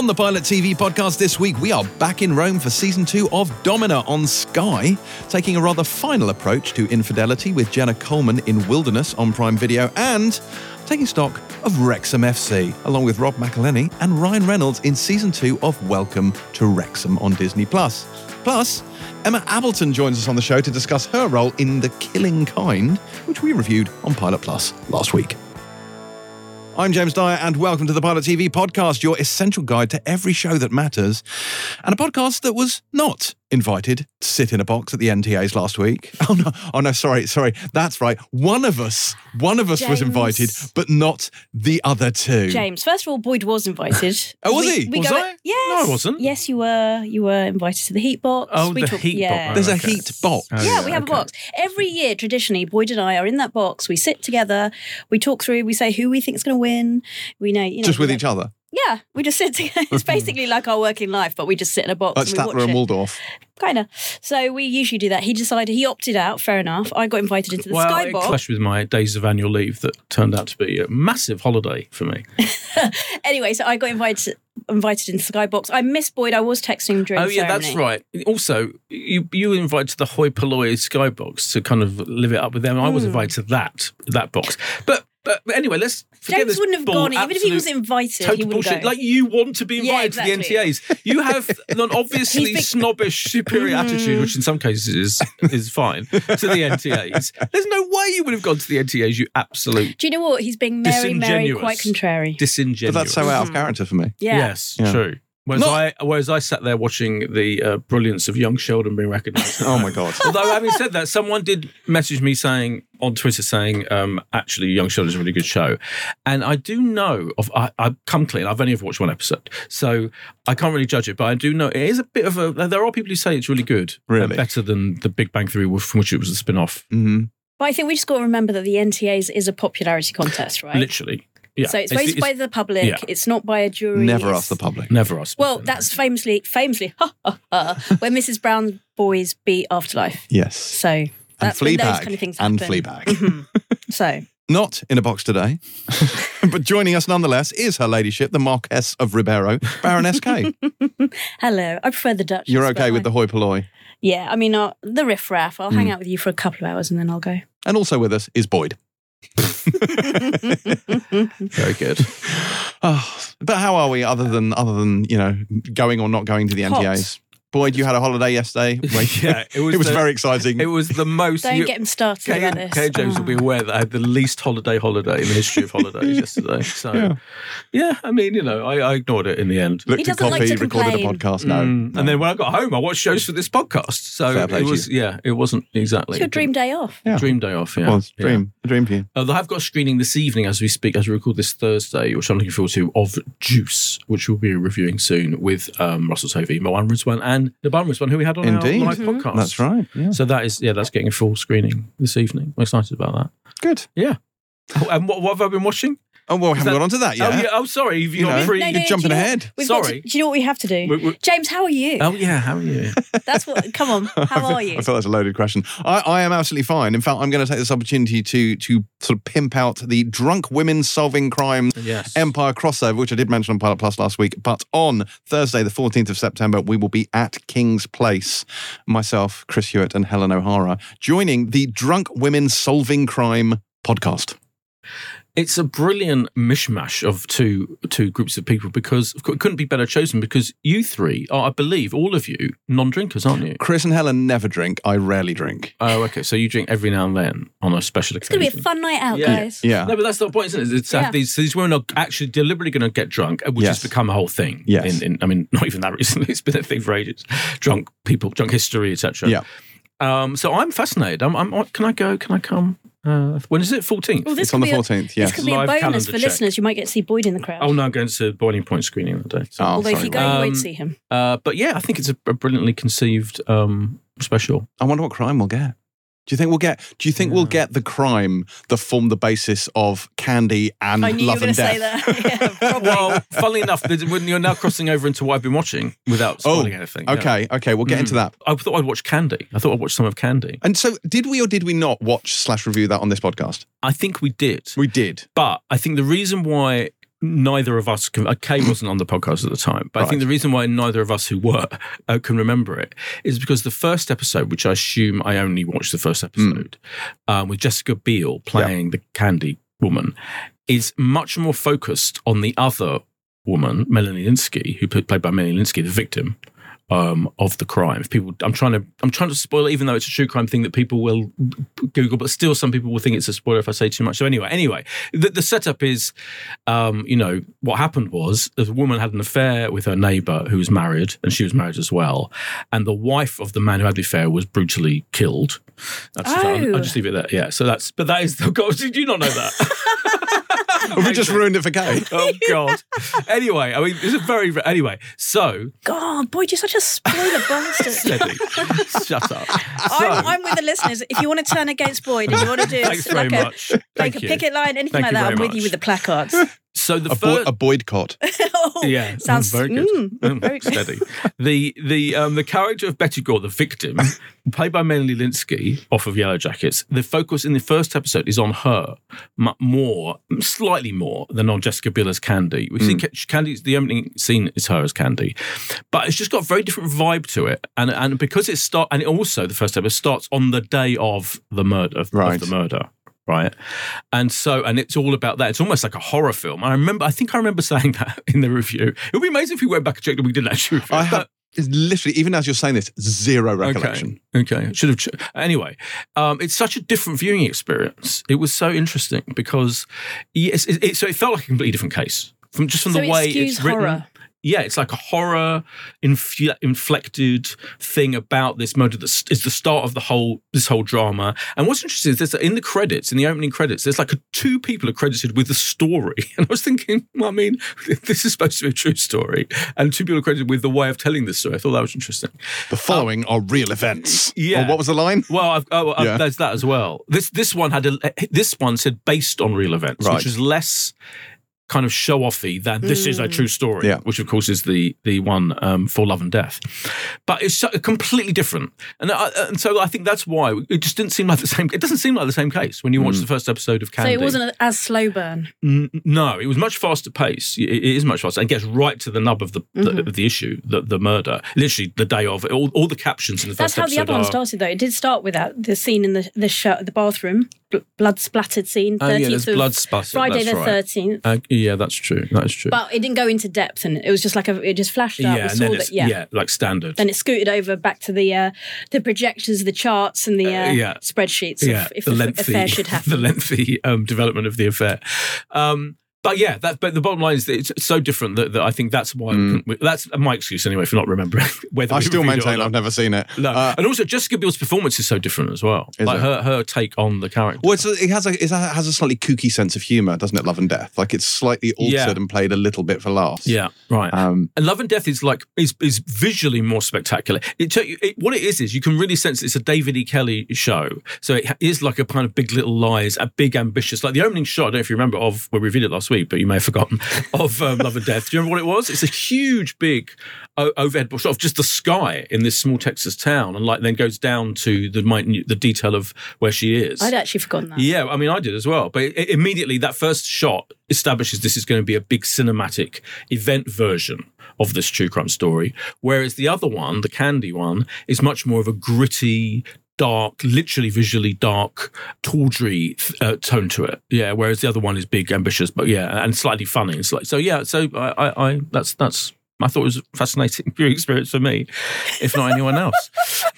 On the Pilot TV podcast this week, we are back in Rome for season two of Domina on Sky, taking a rather final approach to infidelity with Jenna Coleman in Wilderness on Prime Video and taking stock of Wrexham FC, along with Rob McElhenney and Ryan Reynolds in season two of Welcome to Wrexham on Disney Plus. Plus, Emma Appleton joins us on the show to discuss her role in The Killing Kind, which we reviewed on Pilot Plus last week. I'm James Dyer, and welcome to the Pilot TV podcast, your essential guide to every show that matters, and a podcast that was not invited to sit in a box at the NTAs last week. Oh no, oh no, sorry, sorry, that's right. One of us, one of us was invited, but not the other two. James, first of all, Boyd was invited. Oh, was We- he? we Was go- I? Yes. No, I wasn't. Yes, you were. You were invited to the heat box. Oh, we the talk- heat yeah. box. There's a Okay. heat box. Oh, Yeah, we have okay. a box. Every year, traditionally, Boyd and I are in that box. We sit together, we talk through, we say who we think is going to win. We know, you know, Just with each other, Yeah, we just sit together. It's basically like our working life, but we just sit in a box like and we Statler watch and it. Kind of. So we usually do that. He decided he opted out. Fair enough. I got invited into the well, Sky it clashed with my days of annual leave that turned out to be a massive holiday for me. Anyway, so I got invited invited into the Skybox. I missed Boyd. I was texting him during oh yeah, that's right. Also, you you were invited to the Hoi Polloi Skybox to kind of live it up with them. I Hmm. was invited to that that box, but. But but anyway, let's forget James this wouldn't have bull- gone, even if he was invited. Total he wouldn't bullshit. go. Like you want to be Yeah, invited to the NTAs. You have an obviously He's big- snobbish, superior mm. attitude, which in some cases is is fine to the NTAs. There's no way you would have gone to the NTAs. You absolute Do you know what? He's being merry, merry, Disingenuous. quite contrary. disingenuous. But that's so out of character for me. Yeah. Yes, Yeah. true. Whereas Not- I, whereas I sat there watching the uh, brilliance of young Sheldon being recognised. Oh my god. Although having said that, someone did message me saying on Twitter saying, um, actually, Young Sheldon is a really good show, and I do know of. I, I've come clean. I've only ever watched one episode, so I can't really judge it. But I do know it is a bit of a. There are people who say it's really good, Really? better than the Big Bang Theory, from which it was a spin off. hmm But I think we just got to remember that the NTAs is a popularity contest, right? Literally, yeah. So it's voted by the public. yeah. It's not by a jury. Never it's- ask the public. never asked. Well, that's famously, famously, ha, ha, ha, when Mrs. Brown boys beat Afterlife. Yes. So And that's when those Fleabag. kind of things and happen. Fleabag. Mhm. So Not in a box today, but joining us nonetheless is her ladyship, the Marquess of Ribeiro, Baroness K. hello, I prefer the Dutch. You're okay with the hoi polloi. Yeah, I mean uh, the riff raff. I'll Hmm. hang out with you for a couple of hours and then I'll go. And also with us is Boyd. Very good. Oh, but how are we other than other than, you know, going or not going to the Hot. NTAs? Boyd, you had a holiday yesterday. Yeah, it was. it was the- very exciting. It was the most. Don't you- get him started Kay, about this. Kay James will be Oh. aware that I had the least holiday holiday in the history of holidays yesterday. So, Yeah. yeah. I mean, you know, I, I ignored it in the end. Looked He at doesn't like coffee, to recorded a podcast. No. Mm. no. And then when I got home, I watched shows for this podcast. So Fair it to was, yeah, it wasn't exactly. It's your dream day off. Yeah. Dream day off, yeah. Well, it's a Yeah. dream, a dream for you. Uh, I've got a screening this evening as we speak, as we record this Thursday, which I'm looking forward to, of Juice, which we'll be reviewing soon with um, Russell Tovey, Mawaan Rizwan, and Nabhaan one, who we had on Indeed. our live mm-hmm. podcast. That's right. Yeah. So that is, yeah, that's getting a full screening this evening. I'm excited about that. Good. Oh, and what, what have I been watching? Oh well, we haven't that- got onto that oh, yet. Oh, yeah. Oh, sorry. Have you, You got know. free? No, no, You're no, jumping you know ahead. we've Sorry. to- do you know what we have to do? We- we- James, how are you? Oh, yeah. How are you? That's what. Come on, how are you? I felt that's a loaded question. I, I am absolutely fine. In fact, I'm going to take this opportunity to to sort of pimp out the drunk women solving crime yes. Empire crossover, which I did mention on Pilot Plus last week. But on Thursday, the 14th of September, we will be at King's Place. Myself, Chris Hewitt, and Helen O'Hara joining the Drunk Women Solving Crime podcast. It's a brilliant mishmash of two two groups of people because it couldn't be better chosen because you three are, I believe, all of you non-drinkers, aren't you? Chris and Helen never drink. I rarely drink. Oh, okay. So you drink every now and then on a special occasion. It's gonna be a fun night out, Yeah. guys. Yeah. No, but that's the point, isn't it? It's to Yeah. these these women are actually deliberately going to get drunk, which Yes. has become a whole thing. Yes. In, in, I mean, not even that recently. It's been a thing for ages. Drunk people, drunk history, etc. Yeah. Um, so I'm fascinated. I'm, I'm. Can I go? Can I come? Uh, when is it? Fourteenth. Well, this It's on the 14th, a- 14th. This could be a bonus calendar for check. listeners. You might get to see Boyd in the crowd. Oh no, I'm going to Boiling Point screening that day. So. Oh, Although if you go, you Um, won't see him. Uh, but yeah, I think it's a, a brilliantly conceived um, special. I wonder what crime we'll get. Do you think we'll get? Do you think we'll get the crime that formed the basis of Candy and I knew you were Love going and to say that. yeah. Well, funnily enough, when you're now crossing over into what I've been watching without spoiling anything. yeah. Oh, Okay, okay, we'll get into Mm. that. I thought I'd watch Candy. I thought I'd watch some of Candy. And so, did we or did we not watch slash review that on this podcast? I think we did. We did. But I think the reason why neither of us can. Uh, Kay wasn't on the podcast at the time, but I think the reason why neither of us who were uh, can remember it is because the first episode, which I assume I only watched the first episode, um, with Jessica Biel playing the Candy woman, is much more focused on the other woman, Melanie Lynskey, who played played by Melanie Lynskey, the victim. Um, of the crime. If people, I'm trying to, I'm trying to spoil it, even though it's a true crime thing that people will Google, but still, some people will think it's a spoiler if I say too much. So anyway, anyway, the, the setup is, um, you know, what happened was the woman had an affair with her neighbor who was married, and she was married as well, and the wife of the man who had the affair was brutally killed. That's I'll, Oh. I'll just leave it there. Yeah. So that's, but that is. Oh God, did you not know that? Have we just ruined it for Kate? oh God. Anyway, I mean, it's a very anyway. So God, Boyd, you're such a spoiler bastard. steady. Shut up. I'm, I'm with the listeners. If you want to turn against Boyd and you want to do Thanks very like a, much. like Thank a you. picket line, anything Thank like you that, I'm very with you with the placards. So the A, boy, first. a boycott. yeah, sounds very good. mm, Mm, very steady. The the um, the character of Betty Gore, the victim, played by Melanie Lynskey, off of Yellow Jackets. The focus in the first episode is on her more, slightly more than on Jessica Biel as Candy. We see Ca- Candy's the opening scene is her as Candy, but it's just got a very different vibe to it, and and because it start and it also the first episode starts on the day of the murder of, Right. of the murder. Right. And so, and it's all about that. It's almost like a horror film. I remember, I think I remember saying that in the review. It would be amazing if we went back and checked and we didn't actually review I it. have it's literally, even as you're saying this, zero recollection. Okay. Okay. Should have. Ch- anyway, um, it's such a different viewing experience. It was so interesting because, yes, it, it, so it felt like a completely different case from just from So the it way skews it's written. Yeah, it's like a horror infle- inflected thing about this murder that is the start of the whole this whole drama. And what's interesting is there's in the credits, in the opening credits, there's like a, two people are credited with the story. And I was thinking, well, I mean, this is supposed to be a true story, and two people are credited with the way of telling this story. I thought that was interesting. The following uh, are real events. yeah. Or what was the line? Well, I've, oh, Yeah. there's that as well. This this one had a this one said based on real events, Right. which is less kind of show offy than this is a true story, Yeah. which of course is the the one um, for Love and Death. But it's so, completely different, and I, and so I think that's why it just didn't seem like the same. It doesn't seem like the same case when you watch the first episode of So it wasn't as slow burn. N- no, it was much faster pace. It it is much faster and gets right to the nub of the, Mm-hmm. the the issue, the, the murder. Literally the day of all, all the captions in the That's first how the other one started, though. It did start with that the scene in the the, show, the bathroom, bl- blood splattered scene. Oh, yeah, 13th there's of blood splatter, Friday that's the right. thirteenth. Uh, yeah, that's true. That is true. But it didn't go into depth, and it was just like a, it just flashed yeah, up. we and then that, yeah. yeah. like standard. Then it scooted over back to the uh, the projectors, the charts, and the uh, yeah. spreadsheets. yeah, If, if the, affair should happen. the lengthy um, development of the affair. Um, but yeah, that. But the bottom line is that it's so different that, that I think that's why we- that's my excuse anyway for not remembering whether I still reviewed it or maintain. I've never seen it. No, Uh, and also Jessica Biel's performance is so different as well. Like it? her her take on the character. well, it's, it has a it has a slightly kooky sense of humour, doesn't it? Love and Death, like it's slightly altered Yeah. and played a little bit for laughs. Yeah, right. Um, And Love and Death is like is is visually more spectacular. It, it what it is is you can really sense it's a David E. Kelley show. So it is like a kind of Big Little Lies, a big ambitious. Like the opening shot. I don't know if you remember of where we reviewed it last week, but you may have forgotten of um, Love and Death. Do you remember what it was? It's a huge, big o- overhead shot of just the sky in this small Texas town, and like then goes down to the minute, the detail of where she is. I'd actually forgotten that. Yeah, I mean, I did as well. But it, it- immediately, that first shot establishes this is going to be a big cinematic event version of this true crime story. Whereas the other one, the Candy one, is much more of a gritty, dark, literally visually dark, tawdry uh, tone to it. Yeah. Whereas the other one is big, ambitious, but yeah, and slightly funny. It's like so. Yeah. So I, I, I that's that's. I thought it was a fascinating viewing experience for me, if not anyone else.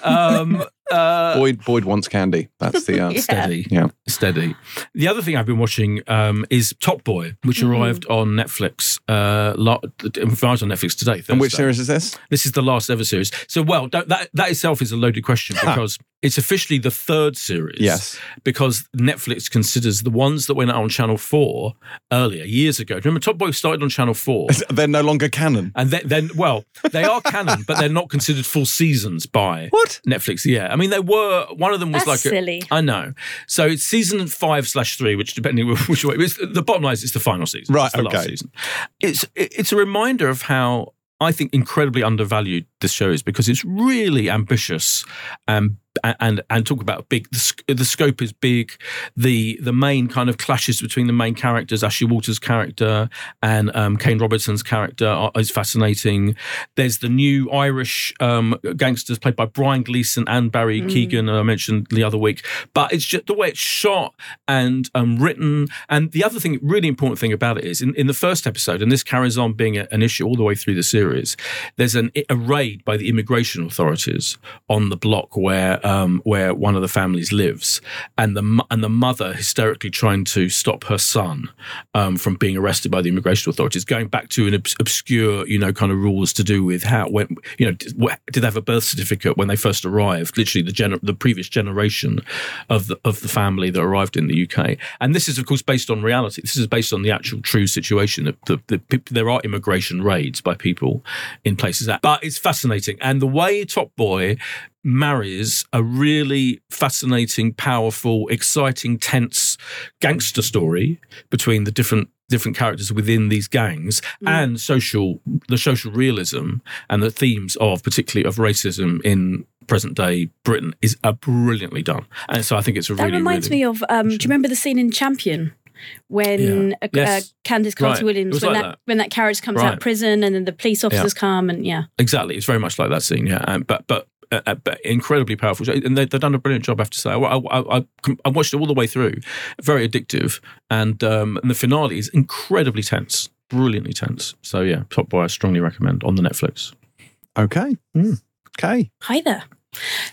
Um, uh, Boyd Boyd wants candy. That's the uh, Yeah. steady yeah. steady. The other thing I've been watching um, is Top Boy, which Mm. arrived on Netflix. Uh, la- arrived on Netflix today. Thursday. And which series is this? This is the last ever series. So, well, that that, that itself is a loaded question because it's officially the third series. Yes. Because Netflix considers the ones that went out on Channel Four earlier, years ago. Do you remember Top Boy started on Channel Four? They're no longer canon. And then, then, well, they are canon, but they're not considered full seasons by What? Netflix. Yeah, I mean, they were. One of them was That's like a- silly. I know. So it's season five slash three, which depending which way. It's, the bottom line is it's the final season. Right, It's the last okay. season. It's it's a reminder of how I think incredibly undervalued this show is because it's really ambitious and a- and and talk about big. The, sc- the scope is big. The the main kind of clashes between the main characters, Ashley Walters' character and um, Kane Robinson's character, are, is fascinating. There's the new Irish um, gangsters played by Brian Gleeson and Barry Keoghan, I mentioned the other week. But it's just the way it's shot and um, written. And the other thing, really important thing about it is in, in the first episode, and this carries on being a, an issue all the way through the series. There's an, a raid by the immigration authorities on the block where um, where one of the families lives, and the and the mother hysterically trying to stop her son um, from being arrested by the immigration authorities, going back to an obs- obscure, you know, kind of rules to do with how when you know did, did they have a birth certificate when they first arrived? Literally, the gener- the previous generation of the of the family that arrived in the UK, and this is of course based on reality. This is based on the actual true situation. That the, the, there are immigration raids by people in places, That, but it's fascinating, and the way Top Boy marries a really fascinating, powerful, exciting, tense gangster story between the different different characters within these gangs and social the social realism and the themes of particularly of racism in present day Britain is uh, brilliantly done. And so I think it's a That really reminds really, me of. Um, do you remember the scene in Champion? When Yeah. uh, Yes. uh, Candice Carter Right. Williams, when like that, that. when that character comes out of prison, and then the police officers come, and yeah, Exactly, it's very much like that scene, yeah. Um, but but. Uh, uh, incredibly powerful, and they, they've done a brilliant job. I have to say, I, I, I, I watched it all the way through, very addictive, and um, and the finale is incredibly tense, brilliantly tense. So yeah, Top Boy, I strongly recommend on the Netflix. Okay. Mm. Okay. hi there.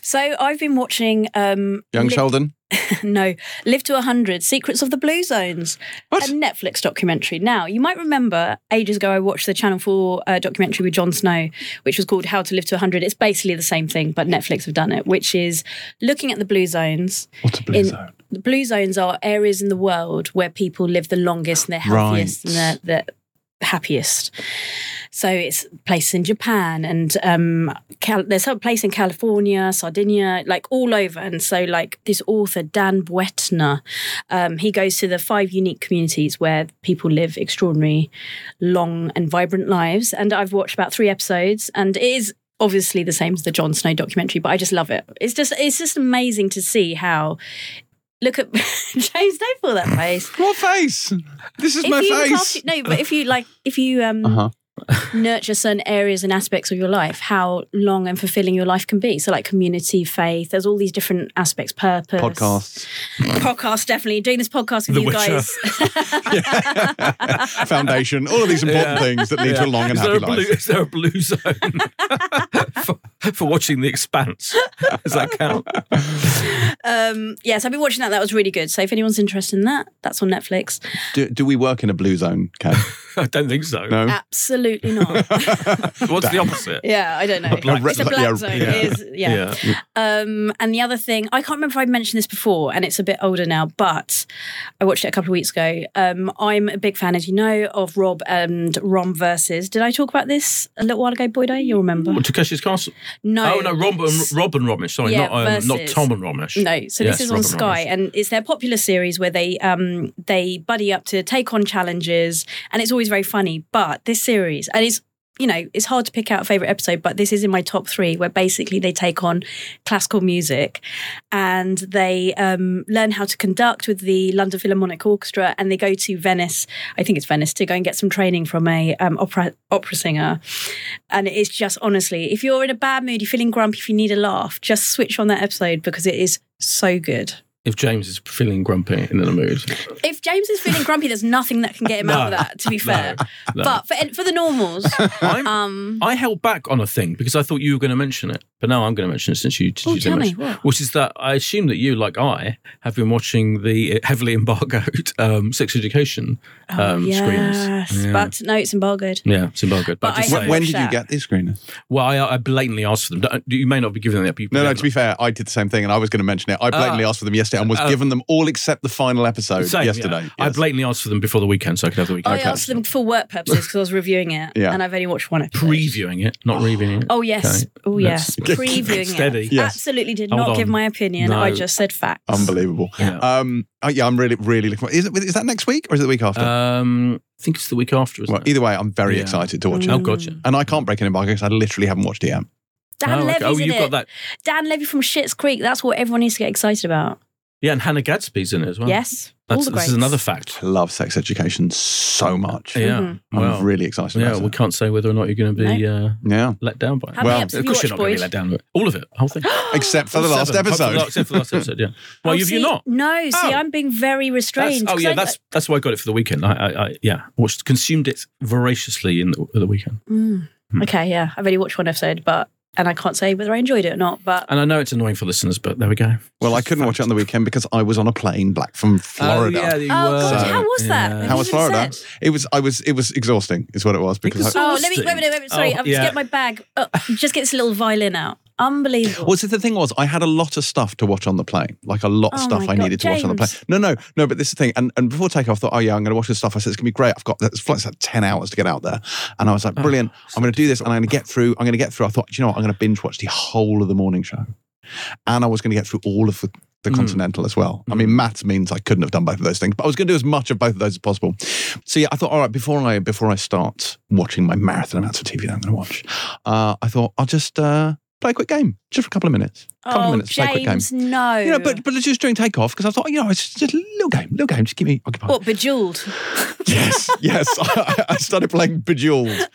So I've been watching um, Young Li- Sheldon. no, Live to 100 Secrets of the Blue Zones, What? a Netflix documentary. Now, you might remember ages ago I watched the Channel 4 uh, documentary with Jon Snow, which was called How to Live to 100. It's basically the same thing, but Netflix have done it, which is looking at the blue zones. What's a blue In- zone? The blue zones are areas in the world where people live the longest and they're healthiest Right. and they're, they're happiest. So it's places in Japan and um, Cal- there's a place in California, Sardinia, like all over. And so, like this author Dan Buettner, um, he goes to the five unique communities where people live extraordinary, long and vibrant lives. And I've watched about three episodes, and it is obviously the same as the Jon Snow documentary, but I just love it. It's just it's just amazing to see how. Look at James. Don't pull that face. What face? This is If my you face. after, no, but if you like, if you um, Uh-huh. Nurture certain areas and aspects of your life, how long and fulfilling your life can be. So, like community, faith. There's all these different aspects. Purpose. Podcasts. Podcast. Definitely doing this podcast with The you Witcher. guys. Foundation. All of these important Yeah. things that lead to a long and is, happy blue, life. is there a blue zone for, for watching The Expanse? Does that count? um, yes, I've been watching that. That was really good. So, if anyone's interested in that, that's on Netflix. Do, do we work in a blue zone, Kat? I don't think so. No. Absolutely not. What's the opposite? yeah, I don't know. black it's a zone. black Yeah, zone. yeah. It is, yeah. Um, and the other thing, I can't remember if I mentioned this before, and it's a bit older now, but I watched it a couple of weeks ago. Um, I'm a big fan, as you know, of Rob and Rom versus. Did I talk about this a little while ago, Boydo? You'll remember. What, Takeshi's Castle? No. oh no, Rob and, it's- Rob and Romesh. Sorry, Yeah, not um, not Tom and Romesh. No, so Yes, this is Rob on and Sky, Romesh. and it's their popular series where they um they buddy up to take on challenges, and it's always very funny. But this series, and it's you know it's hard to pick out a favorite episode, but this is in my top three, where basically they take on classical music, and they um, learn how to conduct with the London Philharmonic Orchestra, and they go to Venice, I think it's Venice, to go and get some training from a um, opera opera singer, and it is just honestly, if you're in a bad mood, you're feeling grumpy, if you need a laugh, just switch on that episode because it is so good. If James is feeling grumpy and in a mood, If James is feeling grumpy, there's nothing that can get him out of that. To be fair, no. but for for the normals, I'm, um, I held back on a thing because I thought you were going to mention it, but now I'm going to mention it since you, since Oh, you did tell me, mention it. what? Which is that I assume that you, like I, have been watching the heavily embargoed um, sex education um, Oh, yes, screens. Yeah. but no, it's embargoed. yeah, it's embargoed. But, But just I When, have saying- when did you get these screeners? well, I, I blatantly asked for them. You may not be giving them that. No, no, to be fair, I did the same thing and I was going to mention it. I blatantly asked for them yesterday and was uh, given them all except the final episode Same, yeah. yesterday. I Yes. blatantly asked for them before the weekend so I could have the weekend. I asked them for work purposes because I was reviewing it, Yeah. and I've only watched one episode. Previewing it, not reviewing it. Oh yes, Okay. oh yes, Let's- previewing Steady. it. Yes. Absolutely did Hold not give my opinion. No. I just said facts. Unbelievable. Yeah. Um, oh, yeah, I'm really, really looking. Forward. Is, it, is that next week or is it the week after? Um, I think it's the week after, isn't well, it? either way, I'm very Yeah. excited to watch it. Oh, gotcha. And I can't break an embargo because I literally haven't watched it yet. Dan Oh, okay. Levy's Oh, in you've it. got that. Dan Levy from Schitt's Creek. That's what everyone needs to get excited about. Yeah, and Hannah Gadsby's in it as well. yes, all That's, the this is another fact. I love sex education so much. Yeah. Mhm. I'm Well, really excited yeah, about we it. can't say whether or not you're going to be uh, Yeah. let down by it. How Well, of have you course you're not going to be let down by it. All of it, whole thing. Except for the last seven. episode. Except for the last episode, yeah. Well, Oh, have you see, not? No, see, Oh. I'm being very That's, restrained. oh 'cause yeah, I- that's that's why I got it for the weekend. I, I, I yeah, watched consumed it voraciously in the, the weekend, Mm. Hmm. Okay, yeah, I've only watched one episode, but and I can't say whether I enjoyed it or not. But and I know it's annoying for listeners, but there we go. Well, I couldn't watch it on the weekend because I was on a plane back from oh, Florida. Oh, yeah, you oh were. god, So, how was that? yeah. Have How was Florida? set? It was. I was. It was exhausting. Is what it was because. Because- I, Oh, let me wait, wait, wait, wait sorry. Oh, I'm yeah. just get my bag. Oh, just get this little violin out. Unbelievable. well, see, the thing was, I had a lot of stuff to watch on the plane, like a lot of Oh stuff I God, needed to watch on the plane. No, no, no. But this is the thing, and, and before takeoff, I thought, oh yeah, I'm going to watch this stuff. I said it's going to be great. I've got this flight's like ten hours to get out there, and I was like, Oh. brilliant. I'm going to do this, and I'm going to get through. I'm going to get through. I thought, do you know what? I'm going to binge watch the whole of the morning show, and I was going to get through all of the. The Mm. Continental as well. I mean, maths means I couldn't have done both of those things, but I was going to do as much of both of those as possible. So yeah, I thought, all right, before I before I start watching my marathon amounts of TV that I'm going to watch, uh, I thought I'll just uh, play a quick game, just for a couple of minutes. A couple oh, of minutes, play a quick game. No. You know, but but it's just during takeoff because I thought, you know, it's just a little game, little game, just keep me occupied. what bejeweled? Yes, yes. I, I started playing Bejeweled.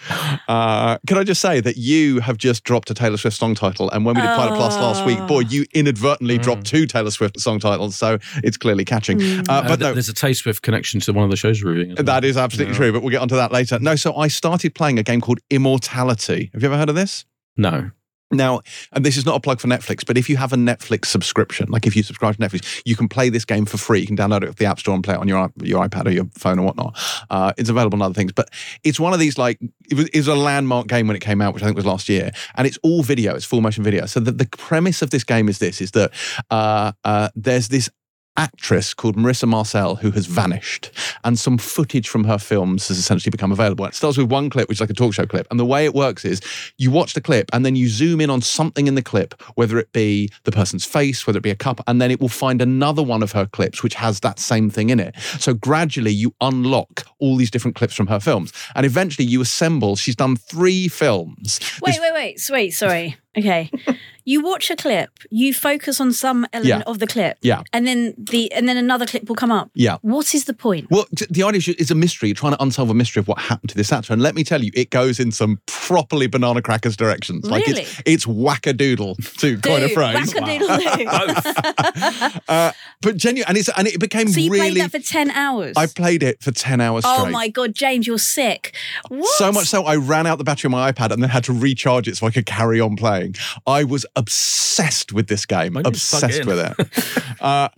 Uh, can I just say that you have just dropped a Taylor Swift song title, and when we did Pilot Plus last week, boy, you inadvertently dropped two Taylor Swift song titles, so it's clearly catching. Uh, Uh, but th- no, there's a Taylor Swift connection to one of the shows we're reviewing. as well. that is absolutely true. But we'll get onto that later. No, so I started playing a game called Immortality. Have you ever heard of this? no. Now, and this is not a plug for Netflix, but if you have a Netflix subscription, like if you subscribe to Netflix, you can play this game for free. You can download it off the App Store and play it on your your iPad or your phone or whatnot. Uh, it's available on other things, but it's one of these like it was, it was a landmark game when it came out, which I think was last year, and it's all video. It's full motion video. So the, the premise of this game is this: is that uh, uh, there's this actress called Marissa Marcel who has vanished, and some footage from her films has essentially become available. It starts with one clip, which is like a talk show clip, and the way it works is you watch the clip and then you zoom in on something in the clip, whether it be the person's face, whether it be a cup, and then it will find another one of her clips which has that same thing in it. So gradually you unlock all these different clips from her films, and eventually you assemble. She's done three films. Wait, wait, wait, wait. Sorry. Okay, you watch a clip, you focus on some element Yeah. of the clip, Yeah. and then the and then another clip will come up. Yeah. What is the point? Well, the idea is it's a mystery. You're trying to unsolve a mystery of what happened to this actor. And let me tell you, it goes in some properly banana crackers directions. Like Really? it's it's wackadoodle to coin a phrase. wackadoodle-doo. Uh, but genuine, and it's and it became so you really. played that for ten hours. I played it for ten hours straight. oh my god, James, you're sick. What? So much so, I ran out the battery on my iPad and then had to recharge it so I could carry on playing. I was obsessed with this game, Why didn't you plug obsessed with it. uh,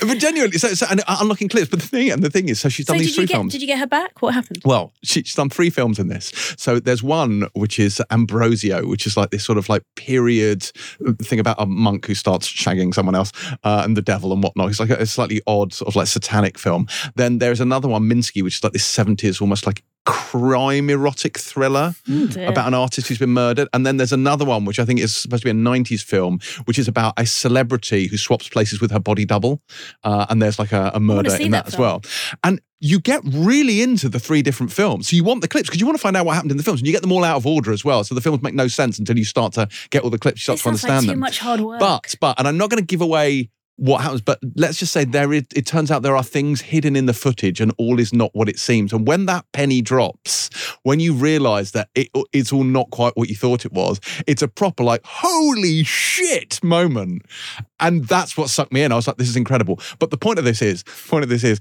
but genuinely, so, so and uh, unlocking clips. But the thing, and the thing is, so she's done did these three get films. did you get her back? What happened? Well, she- she's done three films in this. So there's one which is Ambrosio, which is like this sort of like period thing about a monk who starts shagging someone else uh, and the devil and whatnot. It's like a, a slightly odd sort of like satanic film. Then there's another one, Minsky, which is like this 70s almost like crime erotic thriller dear. about an artist who's been murdered. And then there's another one, which I think is supposed to be a 90s film, which is about a celebrity who swaps places with her body double. Uh, and there's like a, a murder in that, that as well. And you get really into the three different films. So you want the clips because you want to find out what happened in the films. And you get them all out of order as well. So the films make no sense until you start to get all the clips, you start to understand like too them. much hard work. But but and I'm not going to give away what happens, but let's just say there is, it turns out there are things hidden in the footage and all is not what it seems. And when that penny drops, when you realize that it, it's all not quite what you thought it was, it's a proper like, holy shit moment. And that's what sucked me in. I was like, this is incredible. But the point of this is, point of this is,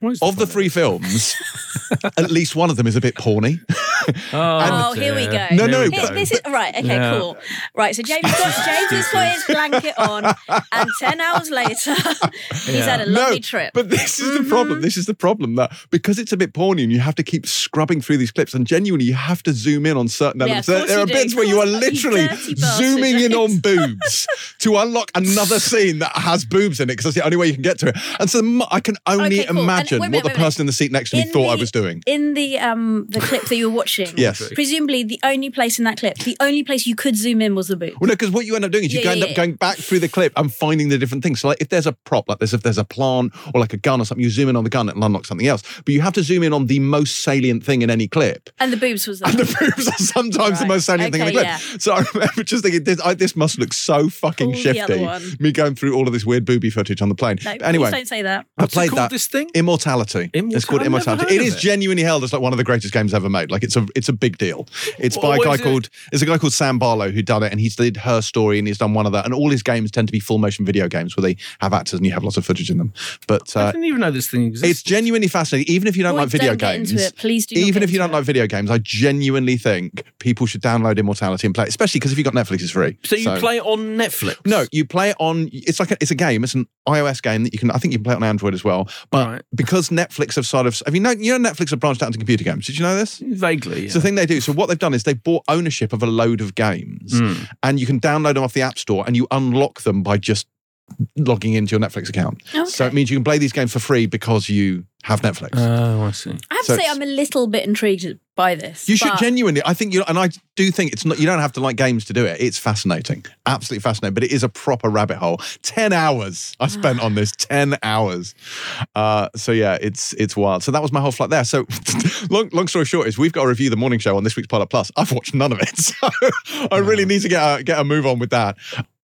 What is the of the point three films, at least one of them is a bit porny. Oh, oh here we go. No, no, Here- this is right. Okay, Yeah. cool. Right, so James got James has got his blanket on, and ten hours later, he's had a lovely trip. But this is the problem. This is the problem that because it's a bit porny and you have to keep scrubbing through these clips, and genuinely you have to zoom in on certain Yeah, elements. of there, course there are do. bits where you are literally zooming in on boobs to unlock another scene that has boobs in it because that's the only way you can get to it. And so I can only Okay, cool. Imagine wait a what the wait a minute. person in the seat next to me In thought I was doing. in the um the clip that you were watching watching, Yes. presumably the only place in that clip, the only place you could zoom in was the booth. Well, no, because what you end up doing is you Yeah, go yeah, end up yeah. going back through the clip and finding the different things. So, like, if there's a prop, like this, if there's a plant or like a gun or something, you zoom in on the gun and unlock something else. But you have to zoom in on the most salient thing in any clip. And the boobs was there. And the boobs are sometimes the most salient thing in the Okay, clip. So I remember just thinking, this, I, this must look so fucking Pull shifty. Me going through all of this weird booby footage on the plane. no, But anyway, don't say that. I What's it played called, that. this thing? Immortality. It's called I've Immortality. It is It of is it. genuinely held as like one of the greatest games ever made. Like it's a it's a big deal. It's by a guy is it? called there's a guy called Sam Barlow who done it, and he's did her story, and he's done one of that. And all his games tend to be full motion video games where they have actors and you have lots of footage in them. But I uh, didn't even know this thing existed. it's genuinely fascinating. Even if you don't Boys, like video don't get games, into it. Please do even if you don't it. like video games, I genuinely think people should download Immortality and play it, especially because if you have got Netflix, it's free. so you play it on Netflix? No, you play it on. It's like a, it's a game. It's an iOS game that you can. I think you can play it on Android as well. But Right. because Netflix have sort of, have you know, you know, Netflix have branched out into computer games. Did you know this? Vaguely. Yeah. It's the thing they do. So what they've done is they bought ownership of a load of games, Mm. and you can download them off the App Store, and you unlock them by just logging into your Netflix account. So it means you can play these games for free because you have Netflix. Oh, I see. I have So to say, I'm a little bit intrigued by this. You should genuinely. I think you, and I do think it's not. You don't have to like games to do it. It's fascinating, absolutely fascinating. But it is a proper rabbit hole. Ten hours I spent on this. Ten hours. Uh, so yeah, it's it's wild. So that was my whole flight there. So long long story short is we've got to review the morning show on this week's Pilot Plus. I've watched none of it, so I really need to get a, get a move on with that.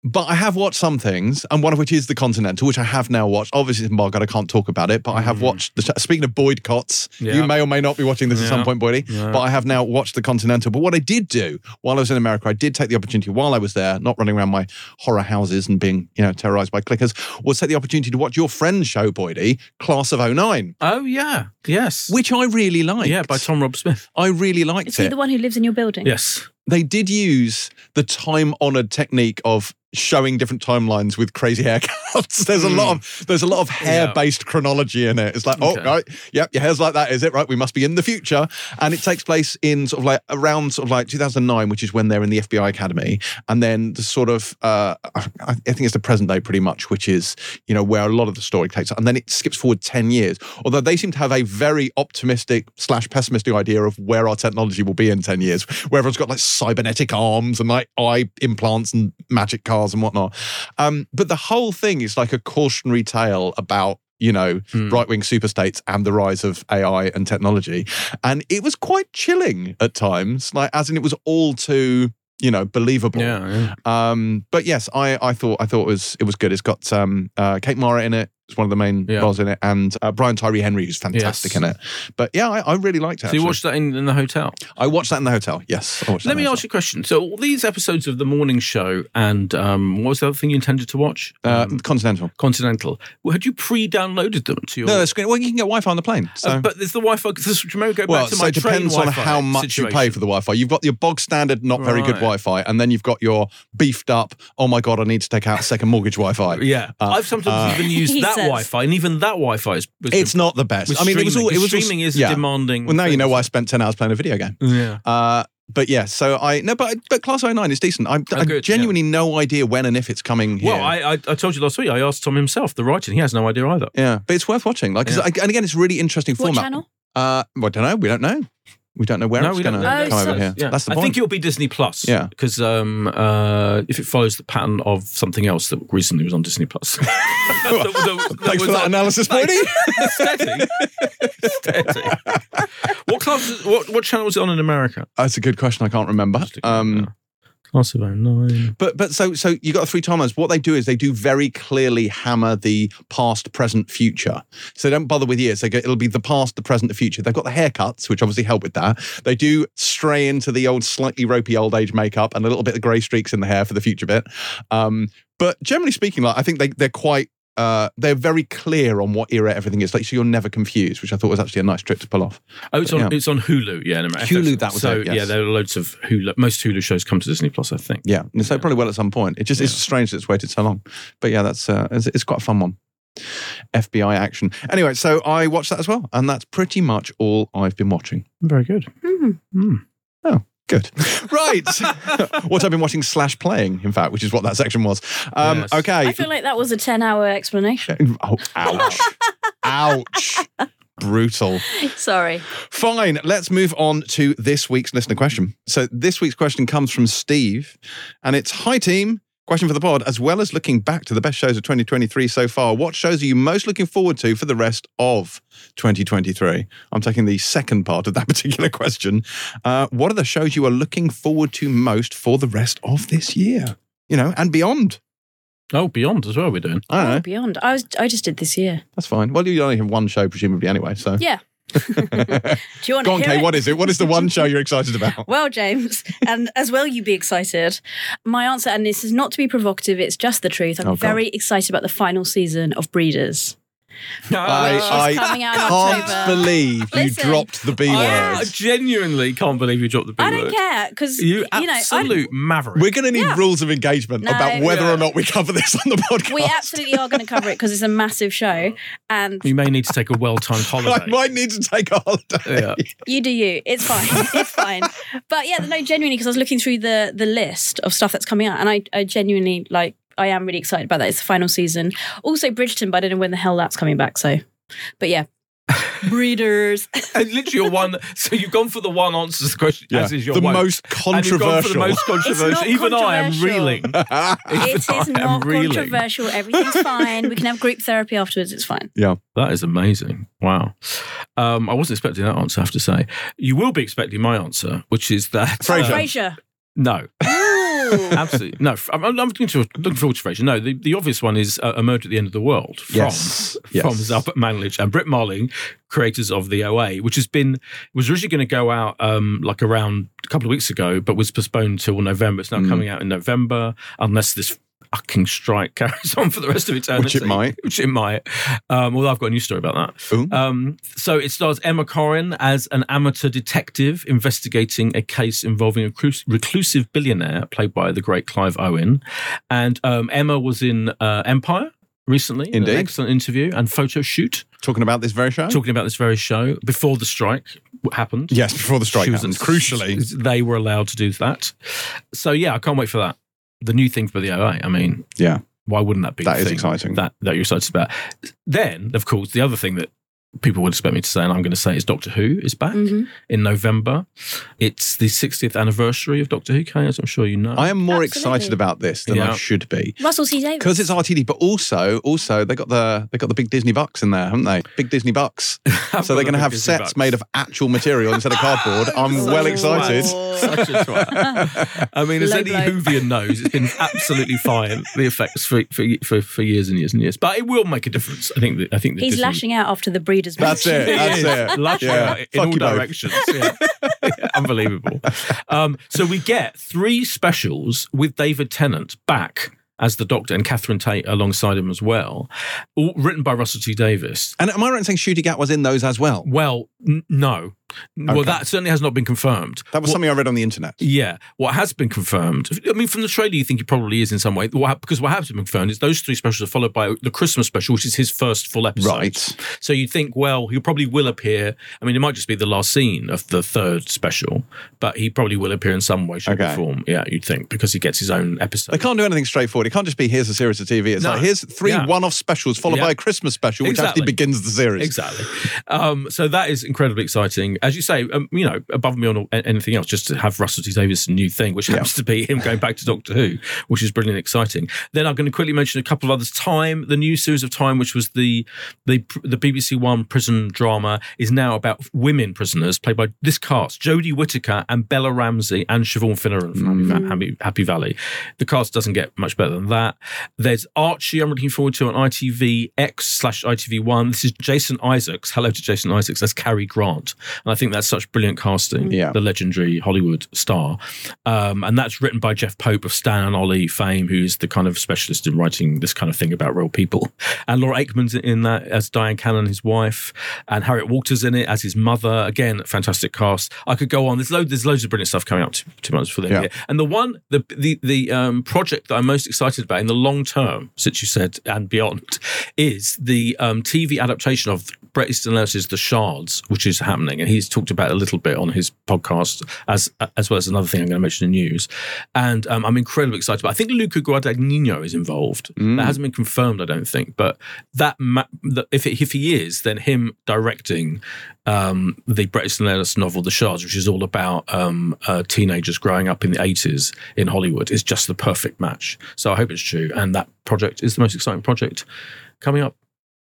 But I have watched some things, and one of which is The Continental, which I have now watched. Obviously, it's embargoed, I can't talk about it, but I have mm. watched. The, speaking of Boyd Cots, you may or may not be watching this at some point, Boydie, Yeah. but I have now watched The Continental. But what I did do while I was in America, I did take the opportunity while I was there, not running around my horror houses and being, you know, terrorized by clickers, was take the opportunity to watch your friend's show, Boydie, Class of 09, Oh, yeah. Yes. which I really liked. yeah, by Tom Rob Smith. I really liked Is he it. the one who lives in your building? Yes. they did use the time honored technique of showing different timelines with crazy haircuts. there's a lot of there's a lot of hair based chronology in it. It's like, oh right, yep, your hair's like that, is it? Right, we must be in the future. And it takes place in sort of like around sort of like 2009, which is when they're in the FBI academy, and then the sort of uh, I think it's the present day pretty much, which is you know where a lot of the story takes, and then it skips forward 10 years. Although they seem to have a very optimistic slash pessimistic idea of where our technology will be in 10 years, where everyone's got like cybernetic arms and like eye implants and magic cars and whatnot. Um, but the whole thing is like a cautionary tale about you know, Hmm. right wing superstates and the rise of AI and technology. And it was quite chilling at times, like as in it was all too, you know, believable. Yeah. yeah. Um, but yes, I, I thought I thought it was it was good. It's got um, uh, Kate Mara in it. It's one of the main Yeah. roles in it, and uh, Brian Tyree Henry, who's fantastic Yes. in it. But yeah, I, I really liked it. So you watched that in, in the hotel? I watched that in the hotel. Yes, I watched that Let me ask you a question. So all these episodes of the morning show and um, what was the other thing you intended to watch? hotel. Uh, Um, Continental. Continental. Well, had you pre-downloaded them to your? No, that's great. Well, you can get Wi-Fi on the plane. So. Uh, but there's the Wi-Fi. Because remember, go well, back to so my it depends train on Wi-Fi how much you pay for the Wi-Fi. You've got your bog standard, not very good Wi-Fi, and then you've got your beefed up. Oh my god, I need to take out a second mortgage Wi-Fi. Yeah, Uh, I've sometimes uh, even used He that. Wi-Fi, and even that Wi-Fi is. was It's not the best. I mean, it was all. streaming, It was 'cause all- streaming is yeah. demanding. Well, now you know why I spent ten hours playing a video game. Yeah. Uh, but yeah, so I no, but but Class 09 is decent. I, I Oh, good, genuinely no idea when and if it's coming here. Well, I, I I told you last week. I asked Tom himself, the writing. He has no idea either. yeah, but it's worth watching. Like, Yeah. I- and again, it's really interesting What format. channel? Uh, well, I don't know. We don't know. We don't know where no, it's going to. Come so- over here. Yeah. That's the point. I think it'll be Disney Plus. Yeah. because um, uh, if it follows the pattern of something else that recently was on Disney Plus. The- Thanks was for that analysis, Brody. Steady. Steady. what class? What what channel was it on in America? That's a good question. I can't remember. Just looking at Um. Class of 09. But but so so you got three timelines. What they do is they do very clearly hammer the past, present, future. So they don't bother with years. They go, it'll be the past, the present, the future. They've got the haircuts, which obviously help with that. They do stray into the old slightly ropey old age makeup and a little bit of grey streaks in the hair for the future bit. Um, but generally speaking, like I think they they're quite. Uh, they're very clear on what era everything is, like so you're never confused, which I thought was actually a nice trick to pull off. Oh, it's on Yeah. it's on Hulu. Yeah, in America. Hulu, that was so. it, yes. Yeah, there are loads of Hulu. Most Hulu shows come to Disney Plus. I think. Yeah, and so probably will at some point. It just it's strange that it's waited so long, but yeah, that's uh, it's, it's quite a fun one. FBI action. Anyway, so I watched that as well, and that's pretty much all I've been watching. Very good. Hmm. Good, right? what I've been watching slash playing, in fact, which is what that section was. Um, Yes. Okay. I feel like that was a 10 hour explanation. Oh, ouch! ouch! Brutal. Sorry. Fine, let's move on to this week's listener question. So, this week's question comes from Steve, and it's Hi, team. Question for the pod. As well as looking back to the best shows of 2023 so far, what shows are you most looking forward to for the rest of 2023? I'm taking the second part of that particular question. Uh, what are the shows you are looking forward to most for the rest of this year? You know, and beyond. Oh, Beyond as well. We're doing. I don't know. Oh, beyond. I was. I just did this year. That's fine. Well, you only have one show, presumably, anyway. So, Yeah. Do you want go to on, Kay. What is it? What is the one show you're excited about? Well, James, and as well you be excited. My answer, and this is not to be provocative, it's just the truth. I'm Oh, very excited about the final season of Breeders. I, I coming out in can't October. believe you Listen. dropped the B I word. I genuinely can't believe you dropped the B I don't word. care because You you know I, absolute maverick. We're going to need Yeah. rules of engagement No. about whether Yeah. or not we cover this on the podcast. we absolutely are going to cover it because it's a massive show, and you may need to take a well-timed holiday. I holiday. might need to take a holiday. Yeah. you do you. It's fine. it's fine. But yeah, no, genuinely, because I was looking through the the list of stuff that's coming out, and I, I genuinely like. I am really excited about that. It's the final season. Also, Bridgerton, but I don't know when the hell that's coming back. So, but yeah, Breeders. And literally your one. So you've gone for the one answer to the question, Yeah, as is your the wont. most And you've gone for controversial. the most controversial. not Even I am reeling. It is I am not reeling. controversial. Everything's fine. We can have group therapy afterwards. It's fine. Yeah, that is amazing. Wow. Um, I wasn't expecting that answer, I have to say. You will be expecting my answer, which is that. Frasier. uh, Frasier. no. Absolutely. No, I'm, I'm looking, to, looking forward to Frasier. No, the, the obvious one is uh, A Murder at the End of the World from, Yes, yes. from Zal Batmanglij and Britt Marling, creators of the OA, which has been, was originally going to go out um, like around a couple of weeks ago, but was postponed till November. It's now Mm. coming out in November, unless this fucking strike carries on for the rest of eternity. Which it might. Which it might. Um, although I've got a new story about that. Um, so it stars Emma Corrin as an amateur detective investigating a case involving a reclus- reclusive billionaire played by the great Clive Owen. And um, Emma was in uh, Empire recently. in Indeed. An excellent interview and photo shoot Talking about this very show? talking about this very show before the strike happened. yes, before the strike happened. Crucially. They were allowed to do that. So yeah, I can't wait for that. The new thing for the OA. I mean, Yeah, why wouldn't that be that is exciting. that that you're excited about? Then, of course, the other thing that people would expect me to say, and I'm going to say, is Doctor Who is back Mhm. in November. It's the 60th anniversary of Doctor Who, Kay, as I'm sure you know. I am more Absolutely. excited about this than I should be. Russell T Davies. Because it's RTD, but also, also they got the they got the big Disney bucks in there, haven't they? Big Disney bucks. so they're going to have sets made of actual material instead of cardboard. I'm Oh, well excited. Such a twat. I mean, as Low any blow. Whovian knows, it's been absolutely fine. The effects for, for for for years and years and years, but it will make a difference. I think. That, I think that He's Disney- lashing out after the Breeders. That's it. That's is. it. Lashing Yeah. in Fuck all directions. Yeah. Yeah, Unbelievable. Um, so we get three specials with David Tennant back as the Doctor and Catherine Tate alongside him as well, all written by Russell T Davies. And am I right in saying Ncuti Gatwa was in those as well? Well, n- no. Well, that certainly has not been confirmed. That was What- something I read on the internet. Yeah, what has been confirmed? I mean, from the trailer, you think he probably is in some way. What, because what has been confirmed is those three specials are followed by the Christmas special, which is his first full episode. Right. So you'd think, well, he probably will appear. I mean, it might just be the last scene of the third special, but he probably will appear in some way, shape, Okay. or form. Yeah, you'd think because he gets his own episode. They can't do anything straightforward. It can't just be here's a series of TV. It's No. like here's three Yeah. one-off specials followed Yeah. by a Christmas special, which Exactly. actually begins the series. Exactly. Um, so that is incredibly exciting. As you say, um, you know, above me a- anything else, just to have Russell T Davies' new thing, which happens to be him going back to Doctor Who, which is brilliantly exciting. Then I'm going to quickly mention a couple of others. Time, the new series of Time, which was the the the BBC One prison drama, is now about women prisoners played by this cast: Jodie Whittaker and Bella Ramsey and Siobhan Finneran from Happy, Va- Happy, Happy Valley. The cast doesn't get much better than that. There's Archie. I'm looking forward to on ITV X slash ITV One. This is Jason Isaacs. Hello to Jason Isaacs. That's Cary Grant, and I think that's such brilliant casting. Yeah. the legendary Hollywood star, um, and that's written by Jeff Pope of Stan and Ollie fame, who's the kind of specialist in writing this kind of thing about real people. And Laura Aikman's in that as Dyan Cannon, his wife, and Harriet Walters in it as his mother. Again, fantastic cast. I could go on. There's loads. There's loads of brilliant stuff coming up to, to months for the Yeah. year. And the one, the the the um, project that I'm most excited about in the long term, since you said and beyond, is the um, TV adaptation of Bret Easton Ellis's The Shards, which is happening, and he's talked about it a little bit on his podcast, as as well as another thing I'm going to mention in the news. And um, I'm incredibly excited. But I think Luca Guadagnino is involved. Mm. That hasn't been confirmed, I don't think. But that, ma- that if it, if he is, then him directing um, the Bret Easton Ellis novel The Shards, which is all about um, uh, teenagers growing up in the 80s in Hollywood, is just the perfect match. So I hope it's true, and that project is the most exciting project coming up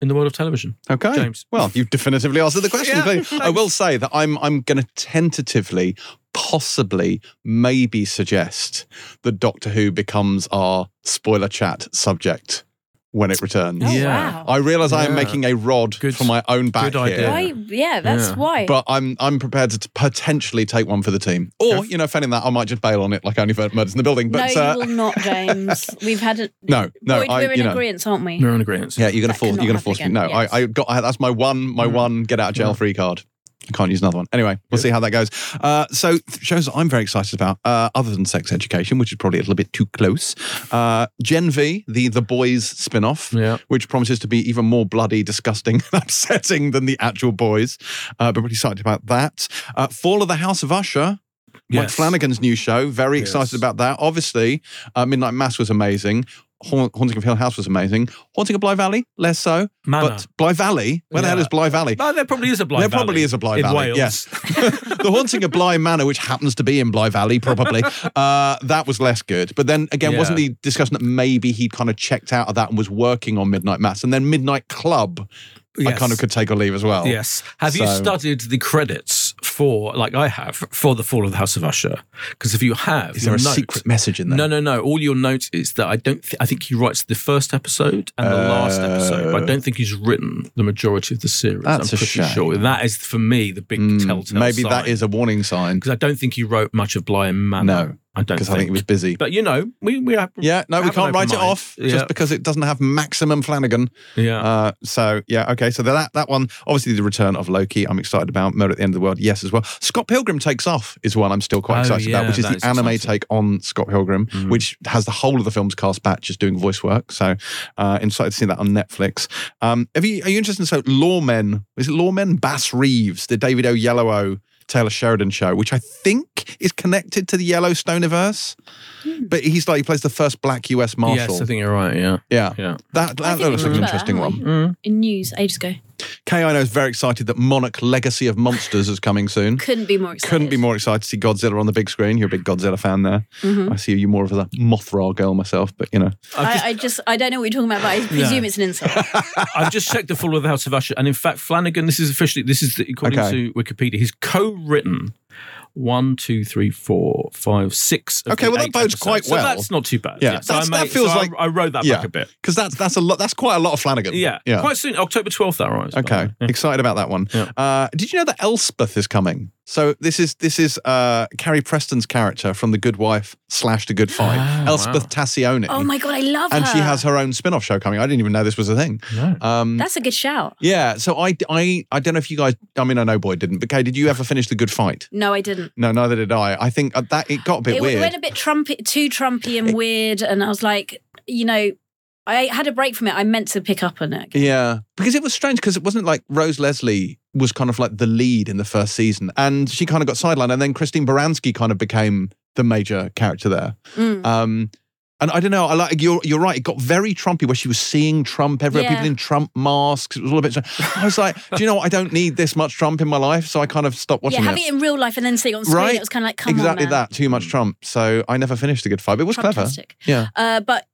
in the world of television. Okay. James. Well, you've definitively answered the question. Yeah. I will say that I'm I'm going to tentatively, possibly, maybe suggest that Doctor Who becomes our spoiler chat subject when it returns. Oh, Yeah. wow. I realise I am Yeah. making a rod Good- for my own back good idea. here. Why? Yeah, that's Yeah. why. But I'm I'm prepared to potentially take one for the team, or you know, failing that, I might just bail on it like only for murders in the building. But no, uh, you will not, James. We've had it. no, no, Boyd, I, we're in you know, agreement, aren't we? We're in agreement. Yeah, you're going to That force. You're going to happen force me. No, yes. I, I got. I, that's my one. My Mm. one get out of jail free card. I can't use another one. Anyway, we'll see how that goes. Uh, so shows that I'm very excited about, uh, other than sex education, which is probably a little bit too close. Uh, Gen V, the the boys spin-off, Yeah. which promises to be even more bloody, disgusting, and upsetting than the actual boys. Uh, but really excited about that. Uh, Fall of the House of Usher. Mike Yes. Flanagan's new show. Very Yes. excited about that. Obviously, uh, Midnight Mass was amazing. Haun- Haunting of Hill House was amazing. Haunting of Bly Valley, less so. Manor. But Bly Valley, where the hell is Bly Valley? No, there probably is a Bly there Valley probably is a Bly in Valley. Wales. Yes. the Haunting of Bly Manor, which happens to be in Bly Valley, probably, uh, that was less good. But then again, Yeah. wasn't the discussion that maybe he'd kind of checked out of that and was working on Midnight Mass? And then Midnight Club, I kind of could take or leave as well. Yes. Have you studied the credits for, like I have, for the Fall of the House of Usher? Because if you have, Is there a note- secret message in there? No, no, no. All you'll note is that I don't. Th- I think he writes the first episode and the last episode, but I don't think he's written the majority of the series. Uh. That's I'm a pretty shame. sure that is for me the big Mm, telltale. maybe that is a warning sign because I don't think he wrote much of Bly and Manor. No, I don't because I think he was busy. But you know, we we have. Yeah, no, we can't write open it off Yeah. just because it doesn't have maximum Flanagan. Yeah. Uh, so yeah, okay. So that that one, obviously, the return of Loki. I'm excited about. Murder at the End of the World, yes, as well. Scott Pilgrim takes off is one I'm still quite Oh, excited about, which is the is anime exciting. take on Scott Pilgrim, Mm. which has the whole of the film's cast back just doing voice work. So uh, excited to see that on Netflix. Um, have you are you interested in so Lawmen? Is it Lawmen? Bass Reeves, the David O. Yellow Taylor Sheridan show, which I think is connected to the Yellowstoneverse. But he's like he plays the first black US marshal. Yes, I think you're right. Yeah. yeah. Yeah. That, that, think that looks like an interesting one. Mm. In news ages ago. Kay, I know, is very excited that Monarch Legacy of Monsters is coming soon. Couldn't be more excited. Couldn't be more excited to see Godzilla on the big screen. You're a big Godzilla fan there. Mhm. I see you more of a Mothra girl myself, but you know. I've I, I just I don't know what you're talking about, but I presume it's an insult. I've just checked the Fall of the House of Usher, and in fact, Flanagan. This is officially. This is according Okay. to Wikipedia. He's co-written one, two, three, four, five, six. Okay, well, that bodes episodes. quite So well. that's not too bad. Yeah, so that's- I that feels so like- I, wrote that yeah. back a bit. Because that's that's a lot. That's quite a lot of Flanagan. Yeah, yeah. quite soon. October twelfth. That arrives. Okay. Yeah. excited about that one. Yeah. Uh, did you know that Elsbeth is coming? So this is this is uh, Carrie Preston's character from The Good Wife slash The Good Fight, Ah, Elsbeth wow. Tascioni. Oh my god, I love and her. And she has her own spin-off show coming. I didn't even know this was a thing. No. Um, That's a good shout. yeah, so I, I, I don't know if you guys. I mean, I know Boyd didn't, but Kay, did you ever finish The Good Fight? No, I didn't. No, neither did I. I think uh, that it got a bit It, weird. went a bit trumpy, too trumpy and weird, and I was like, you know, I had a break from it. I meant to pick up on it. Yeah, because it was strange because it wasn't like Rose Leslie was kind of like the lead in the first season, and she kind of got sidelined, and then Christine Baranski kind of became the major character there. Mm. Um, and I don't know. I like you're you're right. It got very Trumpy where she was seeing Trump everywhere, Yeah. people in Trump masks. It was all a bit. I was like, do you know what? I don't need this much Trump in my life, so I kind of stopped watching. Yeah, having it in real life and then seeing it on screen, Right? it was kind of like, come exactly on. that. Too much Trump. So I never finished a Good Fight. But it was clever. Yeah. Uh, but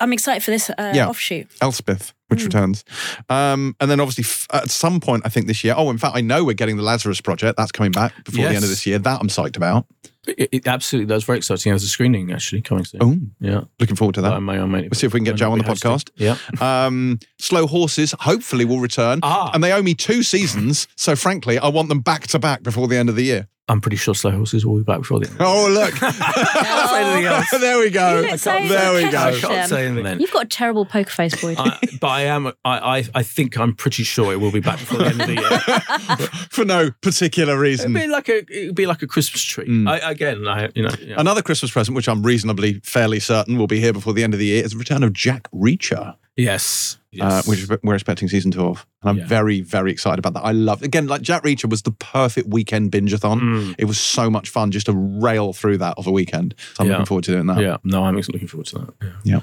I'm excited for this uh, Yeah. offshoot. Elsbeth, which Mm. returns. Um, and then obviously f- at some point, I think this year, oh, in fact, I know we're getting the Lazarus Project. That's coming back before the end of this year. That I'm psyched about. It, it absolutely. That's very exciting. There's a screening actually coming soon. Oh, Yeah. looking forward to That I that. may or may. We'll see if we can get Joe on the hosting. podcast. Yeah. Um, Slow Horses hopefully will return. Ah. And they owe me two seasons. So frankly, I want them back to back before the end of the year. I'm pretty sure Slow Horses will be back before the end. Oh, look. can't say there we go. You look so there we go. I can't say anything. You've got a terrible poker face, Boyd. I, but I I am. I, I I think I'm pretty sure it will be back before the end of the year. For no particular reason. It'd be like a it'd be like a Christmas tree. Mm. I, again, I you know. Yeah. Another Christmas present, which I'm reasonably fairly certain will be here before the end of the year, is the return of Jack Reacher. yes. uh, which we're expecting season two of. And I'm Yeah. very, very excited about that. I love again, like Jack Reacher was the perfect weekend binge-a-thon. Mm. It was so much fun just to rail through that of a weekend. So I'm Yeah. looking forward to doing that. yeah. No, I'm looking forward to that. Yeah.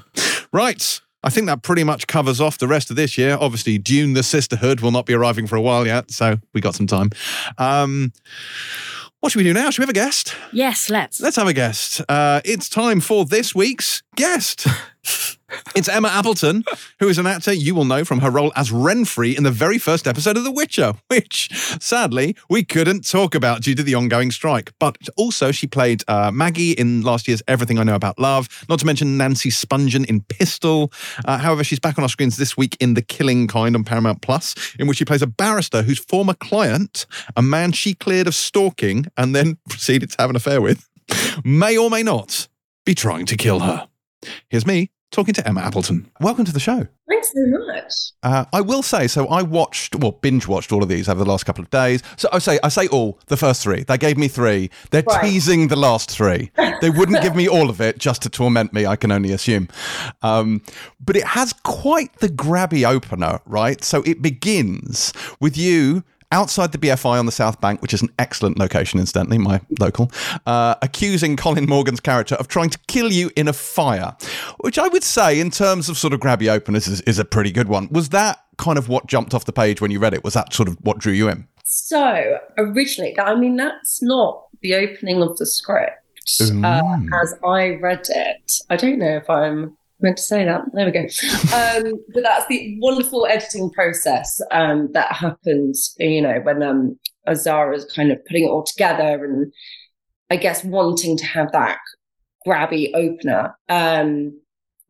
Right. I think that pretty much covers off the rest of this year. Obviously, Dune the Sisterhood will not be arriving for a while yet, so we got some time. Um, what should we do now? Should we have a guest? Yes, let's. Let's have a guest. Uh, it's time for this week's guest. it's Emma Appleton, who is an actor you will know from her role as Renfri in the very first episode of The Witcher, which sadly we couldn't talk about due to the ongoing strike. But also, she played uh, Maggie in last year's Everything I Know About Love, not to mention Nancy Spungen in Pistol. Uh, however, she's back on our screens this week in The Killing Kind on Paramount Plus, in which she plays a barrister whose former client, a man she cleared of stalking and then proceeded to have an affair with, may or may not be trying to kill her. Here's me talking to Emma Appleton. Welcome to the show. Thanks so much. Uh, I will say, so I watched, well, binge watched all of these over the last couple of days. So I say, I say all, the first three. They gave me three. They're Right. teasing the last three. They wouldn't give me all of it just to torment me, I can only assume. Um, but it has quite the grabby opener, right? So it begins with you. Outside the BFI on the South Bank, which is an excellent location, incidentally, my local, uh, accusing Colin Morgan's character of trying to kill you in a fire, which I would say, in terms of sort of grabby openness, is, is a pretty good one. Was that kind of what jumped off the page when you read it? Was that sort of what drew you in? So originally, I mean, that's not the opening of the script uh, Mm. as I read it. I don't know if I'm meant to say that. There we go. Um, but that's the wonderful editing process um, that happens, you know, when um, Azara's kind of putting it all together and I guess wanting to have that grabby opener. Um,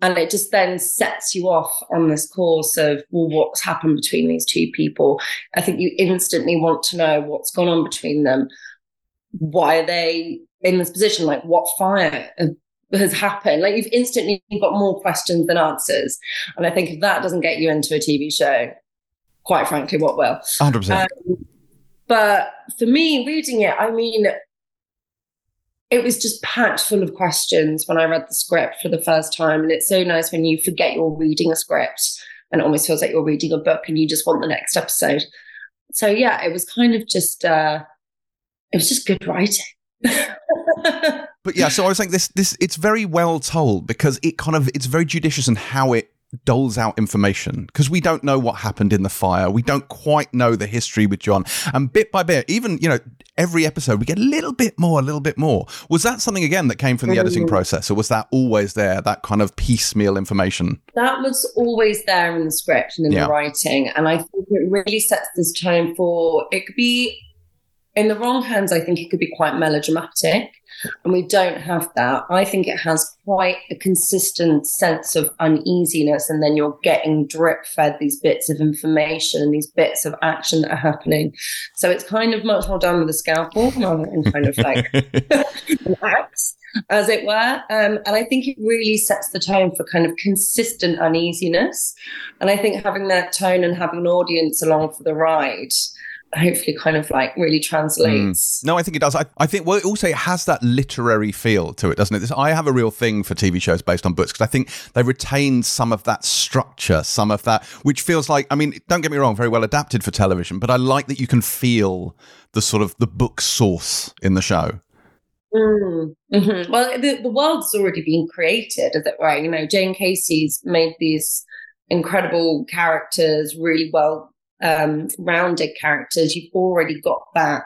and it just then sets you off on this course of, well, what's happened between these two people? I think you instantly want to know what's gone on between them. Why are they in this position? Like, what fire has happened? Like, you've instantly got more questions than answers. And I think if that doesn't get you into a TV show, quite frankly, what will? 100%. Um, but for me, reading it, I mean, it was just packed full of questions when I read the script for the first time. And it's so nice when you forget you're reading a script and it almost feels like you're reading a book and you just want the next episode. So yeah, it was kind of just uh it was just good writing. But yeah, so I was saying this this it's very well told because it kind of it's very judicious in how it doles out information because we don't know what happened in the fire. We don't quite know the history with John. And bit by bit, even, you know, every episode we get a little bit more, a little bit more. Was that something again that came from the editing Mm. process or was that always there, that kind of piecemeal information? that was always there in the script and in Yeah. the writing. And I think it really sets this tone for it could be in the wrong hands, I think it could be quite melodramatic. And we don't have that. I think it has quite a consistent sense of uneasiness, and then you're getting drip fed these bits of information and these bits of action that are happening. So it's kind of much more done with a scalpel rather than kind of like an axe, as it were. Um, and I think it really sets the tone for kind of consistent uneasiness. And I think having that tone and having an audience along for the ride hopefully kind of like really translates. No, I think it does. I, I think, well, also it has that literary feel to it, doesn't it? This, I have a real thing for TV shows based on books because I think they retain some of that structure, some of that, which feels like, I mean, don't get me wrong, very well adapted for television, but I like that you can feel the sort of the book source in the show. Mm, mhm. Well, the, the world's already been created, as it were. You know, Jane Casey's made these incredible characters, really well um, rounded characters. You've already got that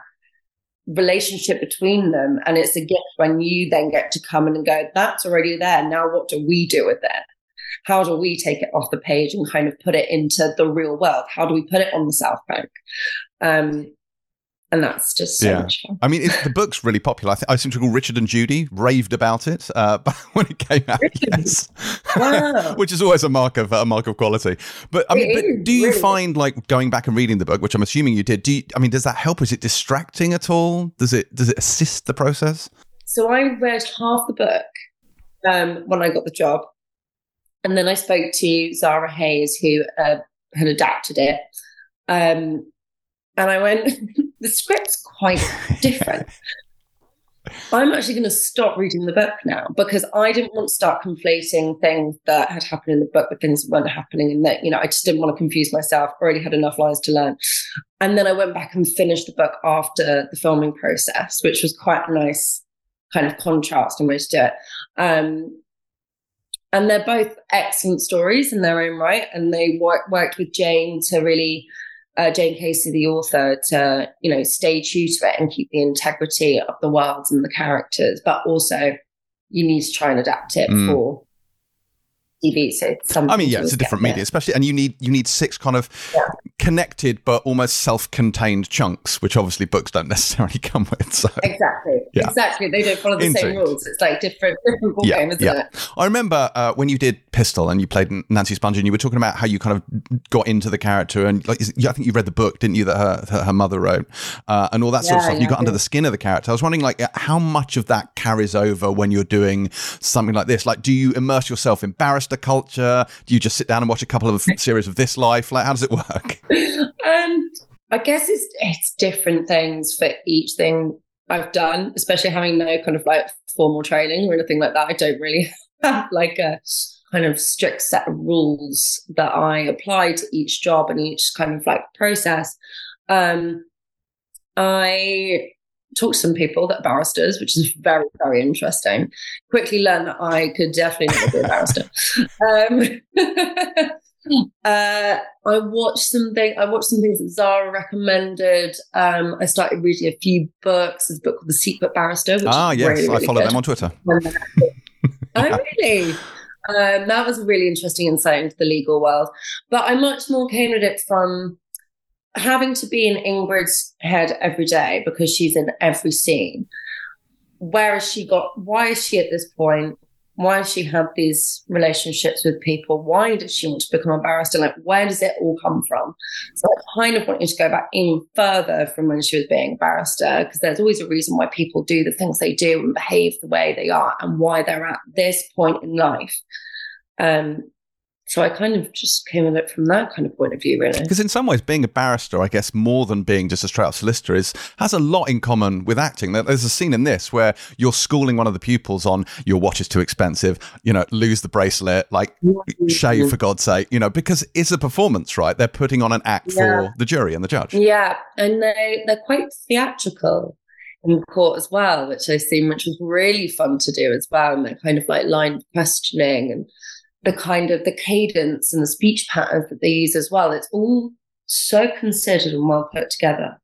relationship between them. And it's a gift when you then get to come in and go, that's already there. Now, what do we do with it? How do we take it off the page and kind of put it into the real world? How do we put it on the South Bank? Um, and that's just so Yeah. much fun. I mean, the book's really popular. I, think I seem to recall Richard and Judy raved about it uh, when it came out. Really? Yes. Wow. which is always a mark of a mark of quality. But I mean, It but is, do you really. find like going back and reading the book, which I'm assuming you did? Do you, I mean, does that help? Is it distracting at all? Does it does it assist the process? So I read half the book um, when I got the job, and then I spoke to Zara Hayes, who uh, had adapted it. Um, and I went, the script's quite different. I'm actually going to stop reading the book now because I didn't want to start conflating things that had happened in the book with things that weren't happening. And that, you know, I just didn't want to confuse myself. Already had enough lines to learn. And then I went back and finished the book after the filming process, which was quite a nice kind of contrast in which to do it. Um, and they're both excellent stories in their own right. And they work, worked with Jane to really uh, Jane Casey, the author, to you know stay true to it and keep the integrity of the worlds and the characters, but also you need to try and adapt it mm. for TV. So I mean, yeah, it's a different media, especially, and you need you need six kind of yeah. connected but almost self-contained chunks, which obviously books don't necessarily come with. So exactly, yeah. exactly, they don't follow the same rules. It's like different different ball yeah, game, isn't yeah. it? I remember uh, when you did Pistol and you played Nancy Spungen, you were talking about how you kind of got into the character, and like I think you read the book, didn't you, that her that her mother wrote, uh, and all that sort of stuff. you got under the skin of the character. I was wondering, like, how much of that carries over when you're doing something like this? Like, do you immerse yourself in barrister culture? Do you just sit down and watch a couple of series of This Life? Like, how does it work? Um, I guess it's it's different things for each thing I've done, especially having no kind of like formal training or anything like that. I don't really have like a kind of strict set of rules that I apply to each job and each kind of like process. Um, I talked to some people that are barristers, which is very, very interesting. Quickly learned that I could definitely never be a barrister. um, uh, I watched something. I watched some things that Zara recommended. Um, I started reading a few books. There's a book called The Secret Barrister. ah, yes, really, really I follow good. them on Twitter. oh, really? Um, that was a really interesting insight into the legal world. But I'm much more came at it from having to be in Ingrid's head every day because she's in every scene. Where has she got? Why is she at this point? Why has she had these relationships with people? Why does she want to become a barrister? Like, where does it all come from? So I kind of want you to go back even further from when she was being a barrister, because there's always a reason why people do the things they do and behave the way they are and why they're at this point in life. Um, so I kind of just came at it from that kind of point of view, really. Because in some ways, being a barrister, I guess, more than being just a straight up solicitor, is has a lot in common with acting. There's a scene in this where you're schooling one of the pupils on your watch is too expensive, you know, lose the bracelet, like mm-hmm. shave for God's sake, you know, because it's a performance, right? They're putting on an act yeah. for the jury and the judge. Yeah, and they they're quite theatrical in court as well, which I've seen, which was really fun to do as well, and that kind of like line questioning and the kind of the cadence and the speech patterns that they use as well. It's all so considered and well put together.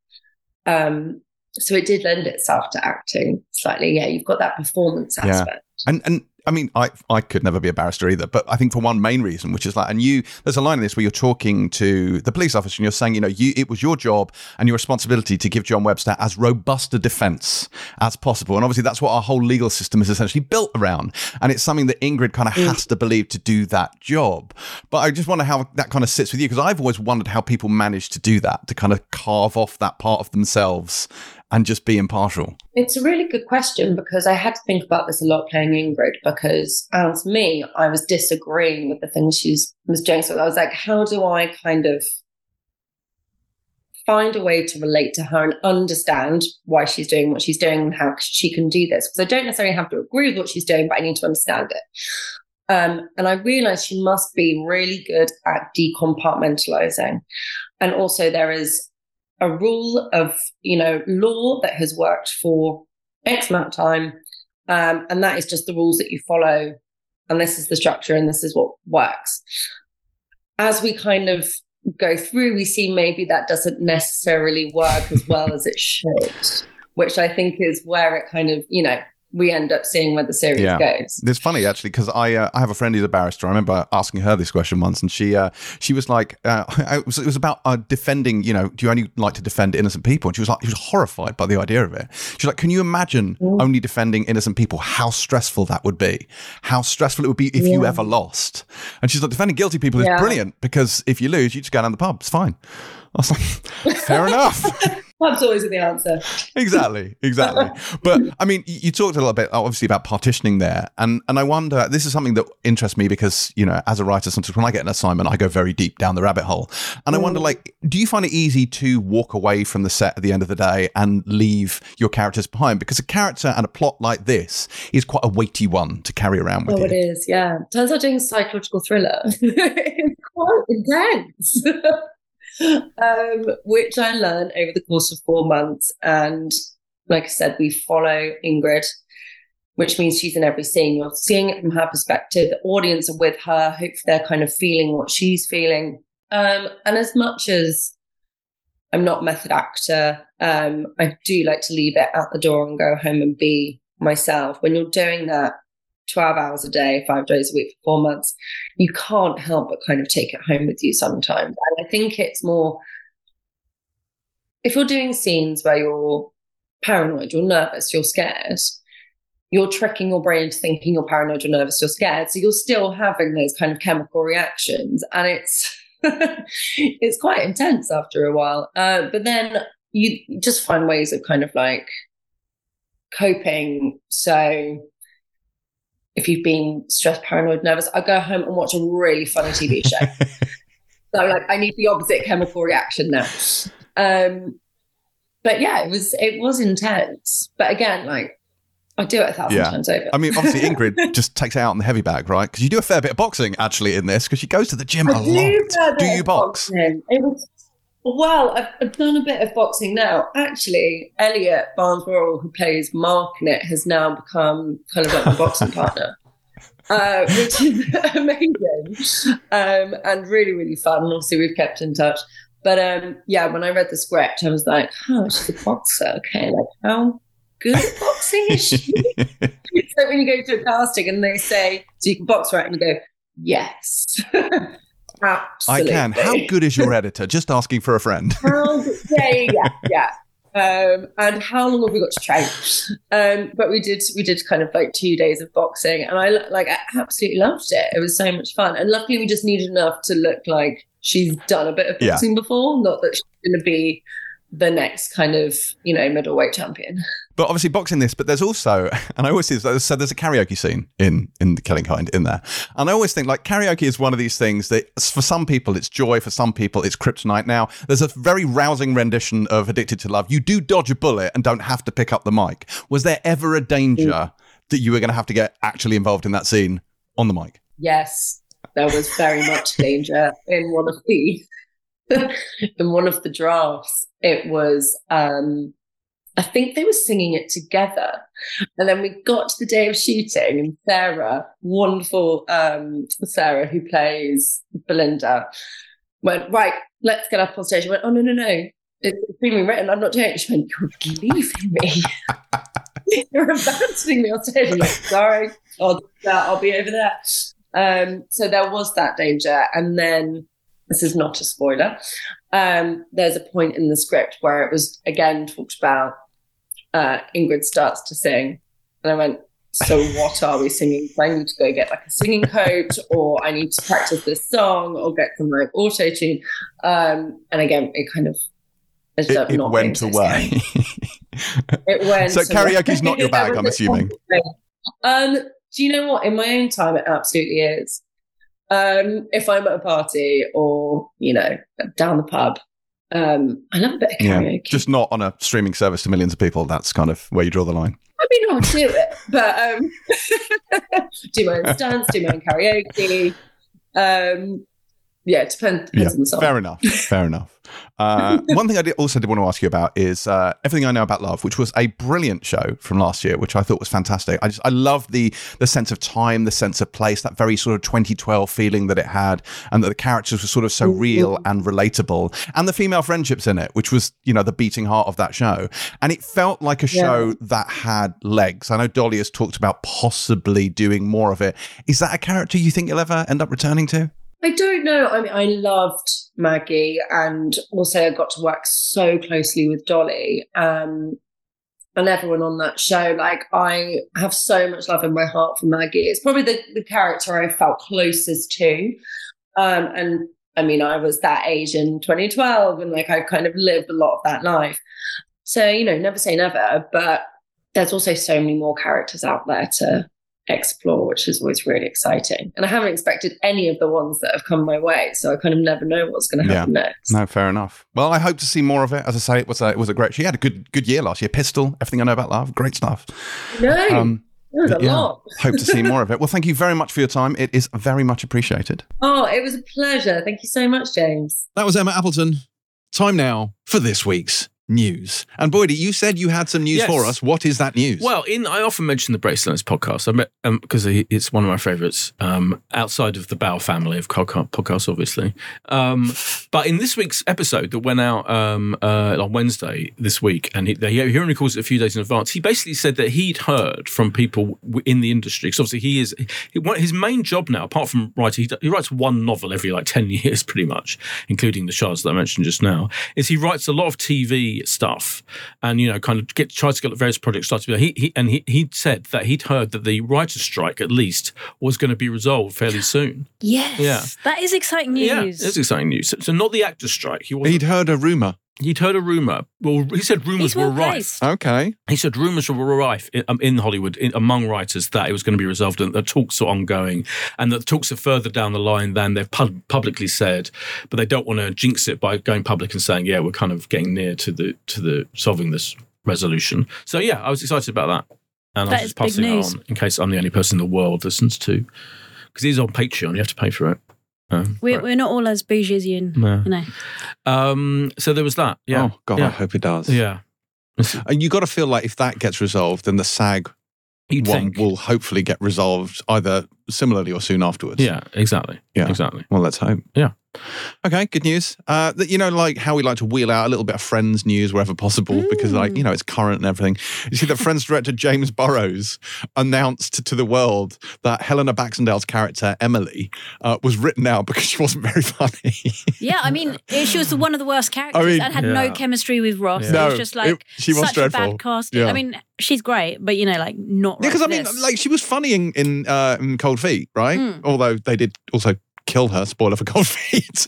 Um, so it did lend itself to acting slightly. Yeah, you've got that performance aspect. Yeah. And and I mean, I I could never be a barrister either, but I think for one main reason, which is like, and you, there's a line in this where you're talking to the police officer and you're saying, you know, you it was your job and your responsibility to give John Webster as robust a defence as possible, and obviously that's what our whole legal system is essentially built around, and it's something that Ingrid kind of mm. has to believe to do that job. But I just wonder how that kind of sits with you because I've always wondered how people manage to do that, to kind of carve off that part of themselves and just be impartial? It's a really good question because I had to think about this a lot playing Ingrid because as me, I was disagreeing with the things she was doing. So I was like, how do I kind of find a way to relate to her and understand why she's doing what she's doing and how she can do this? Because I don't necessarily have to agree with what she's doing, but I need to understand it. Um, and I realized she must be really good at decompartmentalizing. And also, there is a rule of you know law that has worked for X amount of time, um, and that is just the rules that you follow, and this is the structure, and this is what works. As we kind of go through, we see maybe that doesn't necessarily work as well as it should, which I think is where it kind of you know we end up seeing where the series yeah. goes. It's funny actually because I uh, I have a friend who's a barrister. I remember asking her this question once, and she uh, she was like, uh, it, was, it was about uh, defending. You know, do you only like to defend innocent people? And she was like, she was horrified by the idea of it. She's like, can you imagine mm. only defending innocent people? How stressful that would be. How stressful it would be if yeah. you ever lost. And she's like, defending guilty people is yeah. brilliant because if you lose, you just go down the pub. It's fine. I was like, fair enough. That's always the answer. exactly, exactly. but I mean, you, talked a little bit, obviously, about partitioning there, and and I wonder. This is something that interests me because you know, as a writer, sometimes when I get an assignment, I go very deep down the rabbit hole, and I wonder, mm. like, do you find it easy to walk away from the set at the end of the day and leave your characters behind? Because a character and a plot like this is quite a weighty one to carry around with oh, you. it is. Yeah, turns out doing a psychological thriller is quite intense. um, which I learned over the course of four months. And like I said, we follow Ingrid, which means she's in every scene. You're seeing it from her perspective. The audience are with her. Hopefully, they're kind of feeling what she's feeling. Um, and as much as I'm not method actor, um, I do like to leave it at the door and go home and be myself. When you're doing that 12 hours a day, five days a week for four months, you can't help but kind of take it home with you sometimes. And I think it's more if you're doing scenes where you're paranoid, you're nervous, you're scared, you're tricking your brain into thinking you're paranoid, you're nervous, you're scared. So you're still having those kind of chemical reactions. And it's it's quite intense after a while. Uh, but then you just find ways of kind of like coping. So if you've been stressed, paranoid, nervous, I go home and watch a really funny TV show. so like, I need the opposite chemical reaction now. Um, but yeah, it was it was intense. But again, like I do it a thousand Yeah. times over. I mean, obviously, Ingrid just takes it out on the heavy bag, right? Because you do a fair bit of boxing actually in this, because she goes to the gym a I lot. do, a Do you box? boxing. It was well, I've, I've done a bit of boxing now. Actually, Elliot Barnes Worrell, who plays Mark in it, has now become kind of like my boxing partner. Uh, which is amazing um, and really, really fun. And obviously, we've kept in touch. But um, yeah, when I read the script, I was like, "Oh, she's a boxer. Okay, like how good at boxing is she?" it's like when you go to a casting and they say, "So you can box, right?" And you go, "Yes, I can. How good is your editor? Just asking for a friend. How, yeah, yeah, yeah. yeah. Um, and how long have we got to train? Um, but we did, we did kind of like two days of boxing, and I like, I absolutely loved it. It was so much fun, and luckily we just needed enough to look like she's done a bit of Yeah. boxing before, not that she's going to be the next kind of you know middleweight champion. But obviously, boxing this. But there's also, and I always see this. So there's a karaoke scene in in the Killing Kind in there, and I always think like karaoke is one of these things that for some people it's joy, for some people it's kryptonite. Now there's a very rousing rendition of "Addicted to Love." You do dodge a bullet and don't have to pick up the mic. Was there ever a danger mm. that you were going to have to get actually involved in that scene on the mic? Yes, there was very much danger in one of the in one of the drafts. It was um I think they were singing it together. And then we got to the day of shooting and Sarah, wonderful um Sarah who plays Belinda, went, right, let's get up on stage. I went, oh no, no, no. It's being written. I'm not doing it. She went, You're leaving me. You're abandoning me on stage. I'm like, sorry, I'll, I'll be over there. Um, so there was that danger. And then, this is not a spoiler, um, there's a point in the script where it was again talked about uh, Ingrid starts to sing. And I went, so what are we singing? So I need to go get like a singing coach or I need to practice this song or get some like auto tune. Um, and again, it kind of ended up It, it went away. It went So karaoke is not your bag, I'm assuming. Um, do you know what? In my own time, it absolutely is. Um, if I'm at a party or you know down the pub, um, I love a bit of yeah, karaoke. just not on a streaming service to millions of people. That's kind of where you draw the line. I mean, I'll do it, but um, do my own stunts, do my own karaoke. Um, yeah, it depends, depends on the song. fair enough. Fair enough. Uh, one thing I did, also did want to ask you about is uh, everything I know about love, which was a brilliant show from last year, which I thought was fantastic. I just I love the the sense of time, the sense of place, that very sort of 2012 feeling that it had, and that the characters were sort of so real and relatable, and the female friendships in it, which was you know the beating heart of that show, and it felt like a show that had legs. I know Dolly has talked about possibly doing more of it. Is that a character you think you'll ever end up returning to? I don't know. I mean, I loved Maggie, and also I got to work so closely with Dolly um, and everyone on that show. Like, I have so much love in my heart for Maggie. It's probably the, the character I felt closest to. Um, and I mean, I was that age in 2012 and like I kind of lived a lot of that life. So, you know, never say never, but there's also so many more characters out there to explore, which is always really exciting. And I haven't expected any of the ones that have come my way. So I kind of never know what's going to happen Yeah. next. No, fair enough. Well, I hope to see more of it. As I say, it was a, it was a great. She had a good good year last year. Pistol, everything I know about love, great stuff. No, Um, there's a yeah. lot. hope to see more of it. Well, thank you very much for your time. It is very much appreciated. Oh, it was a pleasure. Thank you so much, James. That was Emma Appleton. Time now for this week's news. And Boydie, you said you had some news Yes. for us. What is that news? Well, in I often mention the Bracelands podcast. Because it's one of my favourites um, outside of the Bow family of podca- podcasts, obviously. Um, but in this week's episode that went out um, uh, on Wednesday this week, and he, he only calls it a few days in advance. He basically said that he'd heard from people in the industry because obviously he is his main job now, apart from writing, he, he writes one novel every like ten years, pretty much, including the shards that I mentioned just now. Is he writes a lot of TV stuff, and you know, kind of get tries to get various projects started. He, he and he he said that he'd heard that the writers' strike at least was going to be resolved fairly soon. Yes. Yeah. That is exciting news. Yeah, it's exciting news. So, so not the actors' strike. He wasn't, He'd heard a rumor. He'd heard a rumor. Well, he said rumors He's were well rife. Okay. He said rumors were rife in, um, in Hollywood in, among writers that it was going to be resolved and the talks are ongoing and that the talks are further down the line than they've pub- publicly said, but they don't want to jinx it by going public and saying, yeah, we're kind of getting near to the to the solving this resolution. So yeah, I was excited about that. And I That was just passing it on in case I'm the only person in the world listens to. Because he's on Patreon, you have to pay for it. Um, We're, right. we're not all as bougie as you, No. you know. Um, so there was that. Yeah. Oh, God, I hope it does. Yeah. And you got to feel like if that gets resolved, then the SAG You'd one think. will hopefully get resolved either similarly or soon afterwards. Yeah, exactly. Yeah. Exactly. Well, let's hope. Yeah. Okay, good news. Uh, that you know, like how we like to wheel out a little bit of Friends news wherever possible because, like, you know, it's current and everything. You see the Friends director James Burrows announced to the world that Helena Baxendale's character Emily uh, was written out because she wasn't very funny. Yeah, I mean, she was one of the worst characters I mean- and had no chemistry with Ross. Yeah. It No, was just it- like she was such a dreadful. bad casting. Yeah. I mean, she's great, but you know, like not. Yeah, right because I mean, this. like she was funny in in, uh, in Cold Feet, right? Mm. Although they did also kill her. Spoiler for Cold Feet.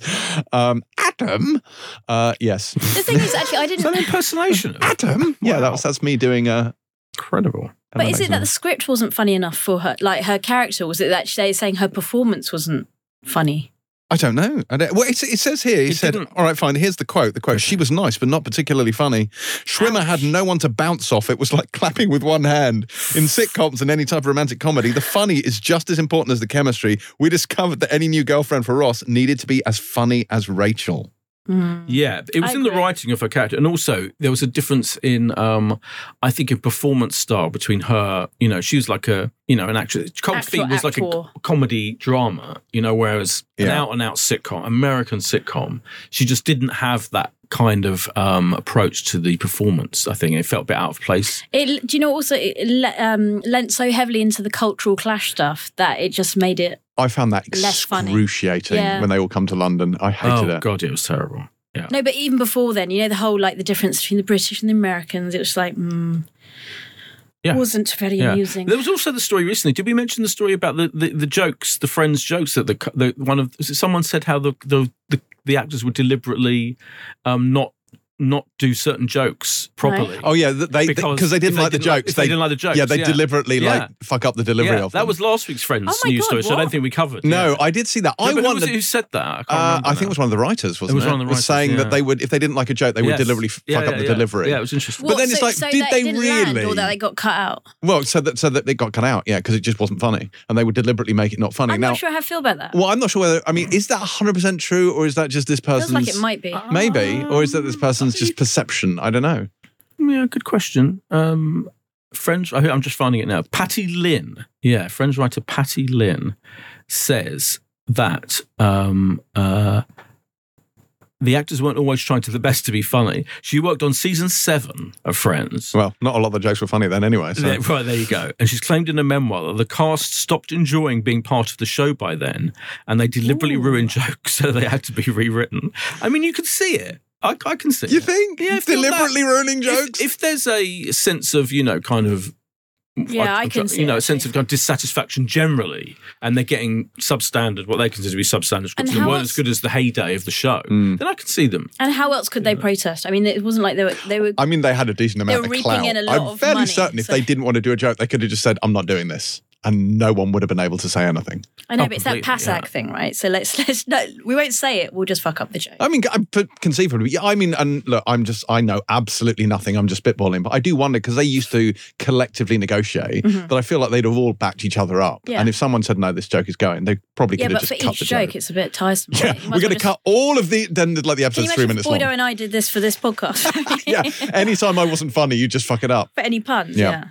Um, Adam, uh, yes, the thing is, actually, I Is that an didn't. impersonation? of- Adam. Yeah, that was that's me doing a. Incredible. But is it that the script wasn't funny enough for her? Like her character, was it that they're saying her performance wasn't funny? I don't know. I don't, well, it, it says here. He It said, didn't- "All right, fine. Here's the quote. The quote. She was nice, but not particularly funny. Schwimmer had no one to bounce off. It was like clapping with one hand. In sitcoms and any type of romantic comedy, the funny is just as important as the chemistry. We discovered that any new girlfriend for Ross needed to be as funny as Rachel. Mm. Yeah, it was I in the writing of her character, and also there was a difference in, um, I think, in performance style between her. You know, she was like a, you know, an actress. Cold Actor, Feet was like a comedy drama, you know, whereas an out and out sitcom, American sitcom, she just didn't have that kind of um, approach to the performance. I think it felt a bit out of place. It, do you know? Also, it le- um, lent so heavily into the cultural clash stuff that it just made it. I found that Less funny. excruciating Yeah. when they all come to London. I hated oh it. god, it was terrible. Yeah. No, but even before then, you know, the whole like the difference between the British and the Americans. It was like, mm, Yeah. wasn't very Yeah. amusing. There was also the story recently. Did we mention the story about the, the, the jokes, the friends' jokes that the, the one of someone said how the the, the, the actors were deliberately um, not not do certain jokes properly. Oh yeah, they Because because they didn't like the didn't like- jokes. if they didn't like the jokes, Yeah, they yeah. deliberately Yeah. like fuck up the delivery yeah, of that was last week's Friends Oh news God, story, so I don't think we covered. no, yeah. I did see that. No, I but who, was it who said that? I, can't Uh, I think it was one of the writers, wasn't it? was one of the writers, saying yeah. that they would, if they didn't like a joke, they would Yes. deliberately f- Yeah, fuck up the yeah. delivery. Yeah, it was interesting. But then it's like, so did they it didn't land really? or that they got cut out? Well, so that so that it got cut out, yeah, because it just wasn't funny, and they would deliberately make it not funny. I'm not sure how I feel about that. well, I'm not sure whether. I mean, is that 100 percent true, or is that just this Feels person's? like it might be. Maybe, or is that this Um, person's I just perception? I don't know. Yeah, good question. Um, friends, I- I'm just finding it now. Patty Lin, yeah, friends writer Patty Lin says that um, uh, the actors weren't always trying to the best to be funny. She worked on season seven of Friends. Well, not a lot of the jokes were funny then, anyway. So. Yeah, right, there you go. And she's claimed in a memoir that the cast stopped enjoying being part of the show by then, and they deliberately ruined jokes, so they had to be rewritten. I mean, you could see it. I, I can see You it. think? Yeah, if you're deliberately ruining If- jokes? If, there's a sense of, you know, kind of Yeah, I can see you know it, a sense of kind of dissatisfaction generally, and they're getting substandard, what they consider to be substandard scripts, and how weren't else- as good as the heyday of the show. Mm. Then I can see them. And how else could they protest? I mean, it wasn't like they were they were I mean, they had a decent amount of clout. in a lot I'm of fairly money, certain if they didn't want to do a joke, they could have just said, "I'm not doing this," and no one would have been able to say anything. I know, Oh, but it's that completely, PASAG yeah. thing, right? So let's let's no, we won't say it. We'll just fuck up the joke. I mean, I- but conceivably, yeah, I mean, and look, I'm just, I know absolutely nothing. I'm just spitballing, but I do wonder because they used to collectively negotiate that I feel like they'd have all backed each other up. Mm-hmm. Yeah. And if someone said, no, this joke is going, they probably yeah, could have but for just cut each the joke, joke. it's a bit tiresome. Yeah, right? We're going well to cut all of the, then like the Can you episode's three if minutes Boydo long. and I did this for this podcast? yeah, anytime I wasn't funny, you just fuck it up. for any puns, Yeah. yeah.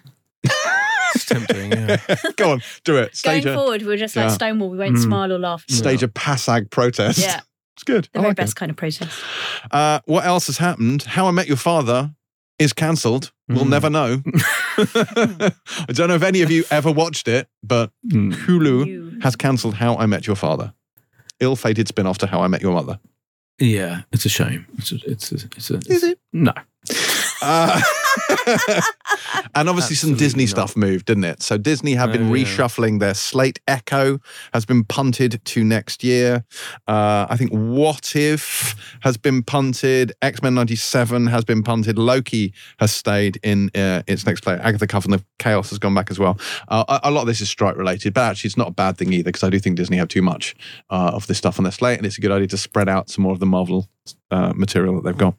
It's tempting. Yeah. Go on, do it. Going a, forward, we're just like Yeah. Stonewall. We won't Mm. smile or laugh. stage a PASAG protest. Yeah, It's good. the I very like it. best kind of protest. Uh, what else has happened? How I Met Your Father is cancelled. We'll Mm. never know. I don't know if any of you ever watched it, but Mm. Hulu You- has cancelled How I Met Your Father. Ill-fated spin-off to How I Met Your Mother. Yeah, it's a shame. It's a, it's a, it's a, Is it? No. Uh, and obviously some Disney not. stuff moved, didn't it? So Disney have been Oh, yeah. reshuffling their slate. Echo has been punted to next year. Uh, I think What If has been punted. X Men '97 has been punted. Loki has stayed in uh, its next play. Agatha Coven of Chaos has gone back as well. Uh, a, a lot of this is strike related, but actually it's not a bad thing either because I do think Disney have too much uh, of this stuff on their slate, and it's a good idea to spread out some more of the Marvel uh, material that they've got.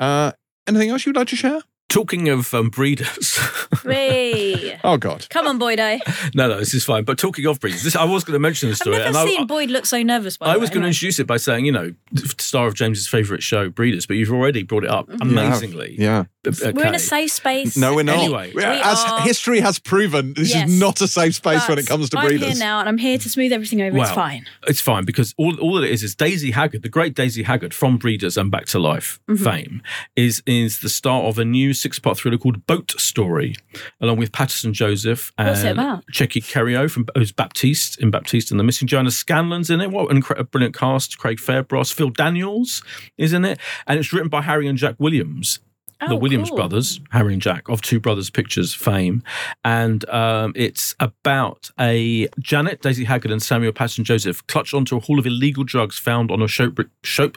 Uh, anything else you'd like to share? Talking of um, breeders. Hey. Oh God. Come on, Boydo. no, no, this is fine. But talking of breeders, this, I was going to mention this I've never and I, seen Boyd look so nervous. By I was going to introduce it by saying, you know, star of James's favourite show, Breeders, but you've already brought it up amazingly. Yeah. Okay. We're in a safe space. No, we're not. Anyway. We- as are- history has proven, this Yes. is not a safe space when it comes to breeders. I'm here now, and I'm here to smooth everything over. it's fine. It's fine because all, all it is is Daisy Haggard, the great Daisy Haggard from Breeders and Back to Life Mm-hmm. fame, is is the star of a new six part thriller called Boat Story, along with Paterson Joseph and What's it about? Tchéky Karyo from who's Baptiste in Baptiste and the Missing Joanna Scanlan's in it. What an incre- a brilliant cast! Craig Fairbrass, Phil Daniels is in it, and it's written by Harry and Jack Williams. The Oh, Williams cool. brothers, Harry and Jack, of Two Brothers Pictures fame. And um, it's about a Janet, Daisy Haggard, and Samuel Paterson Joseph clutched onto a haul of illegal drugs found on a shopbrick, shop,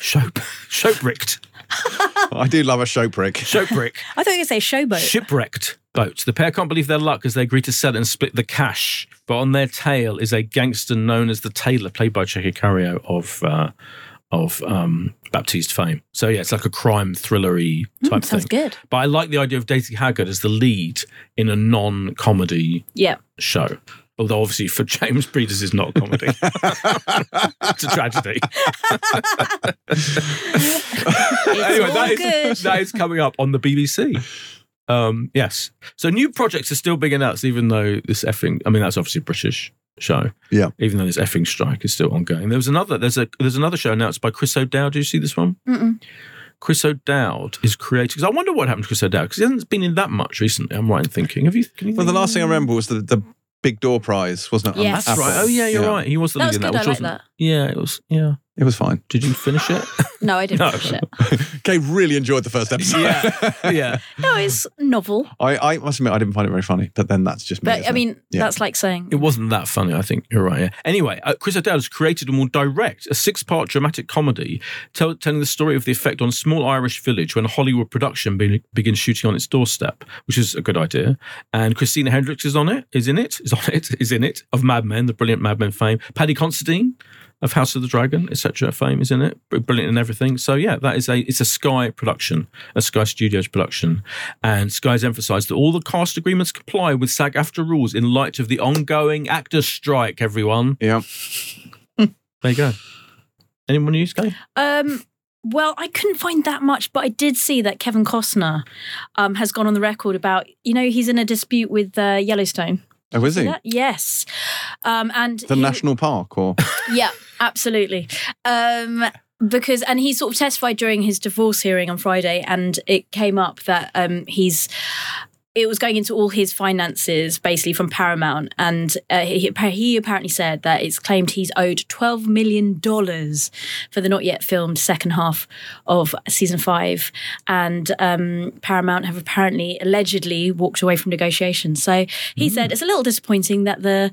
shop, shopwrecked, I do love a show prick. shopwreck, I thought you were going to say showboat. shipwrecked boat. The pair can't believe their luck as they agree to sell it and split the cash. But on their tail is a gangster known as the Tailor, played by Tchéky Karyo of. Uh, of um, Baptiste fame. So, yeah, it's like a crime thrillery type Mm, sounds thing. good. But I like the idea of Daisy Haggard as the lead in a non comedy Yeah. show. Although, obviously, for James Breeders is not a comedy. it's a tragedy. anyway, all that is, good. that is coming up on the BBC. Um, yes. So, new projects are still being announced, even though this effing, I mean, that's obviously British show. Yeah. Even though this effing strike is still ongoing. There was another, there's a, there's another show announced by Chris O'Dowd. Did you see this one? Mm-mm. Chris O'Dowd is creating. Because I wonder what happened to Chris O'Dowd because he hasn't been in that much recently. I'm right in thinking. Have you? Can you Well, the last thing I remember was the, the Big Door Prize, wasn't it? on Yes. That's Apple? right. Oh yeah, you're right. He was the That lead was in that. good. I Which like wasn't. that. Yeah, it was. Yeah. It was fine. Did you finish it? No, I didn't No. finish it. Kate really enjoyed the first episode. yeah. yeah. No, it's novel. I, I must admit, I didn't find it very funny, but then that's just me. But isn't I it? mean, Yeah. that's like saying It wasn't that funny. I think you're right. Yeah. Anyway, uh, Chris O'Dowd has created and will direct a six-part dramatic comedy tell, telling the story of the effect on a small Irish village when a Hollywood production be, begins shooting on its doorstep, which is a good idea. And Christina Hendricks is on it. Is in it. Is on it. Is in it. Of Mad Men, the brilliant Mad Men fame. Paddy Considine of House of the Dragon, etc. Fame is in it. Brilliant and everything. So yeah, that is a it's a Sky production, a Sky Studios production, and Sky's emphasised that all the cast agreements comply with SAG-AFTRA rules in light of the ongoing actors' strike. Everyone, yeah. there you go. Anyone use Sky? Um, well, I couldn't find that much, but I did see that Kevin Costner um, has gone on the record about, you know, he's in a dispute with uh, Yellowstone. Oh, is he? Yes. Um, and The he- national park, or Yeah, absolutely. Um, because and he sort of testified during his divorce hearing on Friday, and it came up that um, he's it was going into all his finances, basically from Paramount, and uh, he, he apparently said that it's claimed he's owed twelve million dollars for the not yet filmed second half of season five, and um, Paramount have apparently allegedly walked away from negotiations. So he said it's a little disappointing that the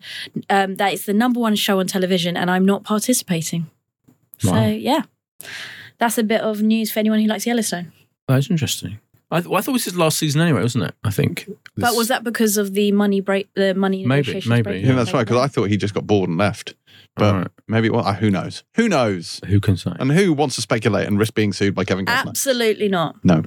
um, that it's the number one show on television, and I'm not participating. So yeah, that's a bit of news for anyone who likes Yellowstone. That's interesting. I, th- well, I thought it was his last season anyway, wasn't it? I think. But This- was that because of the money break? The money Maybe, negotiations maybe, breaking Yeah, Yeah. that's right. Because I thought he just got bored and left. But Alright. maybe, well, uh, who knows? Who knows? Who can say? And who wants to speculate and risk being sued by Kevin Costner? Absolutely not. No.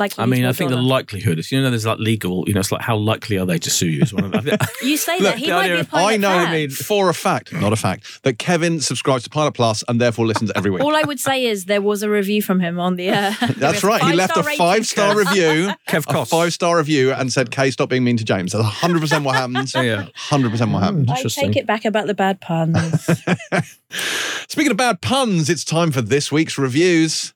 Like I mean, I think the likelihood is, you know, there's like legal, you know, it's like how likely are they to sue you? Is one of the, you say Look, that he the might be a of- pilot I know fan. for a fact, not a fact, that Kevin subscribes to Pilot Plus and therefore listens every week. All I would say is there was a review from him on the. Uh, That's right. He left a five star review, Kev a five star review, and said, "Kay, stop being mean to James." That's hundred percent what happens. Yeah. Hundred percent what happens. I take it back about the bad puns. Speaking of bad puns, it's time for this week's reviews.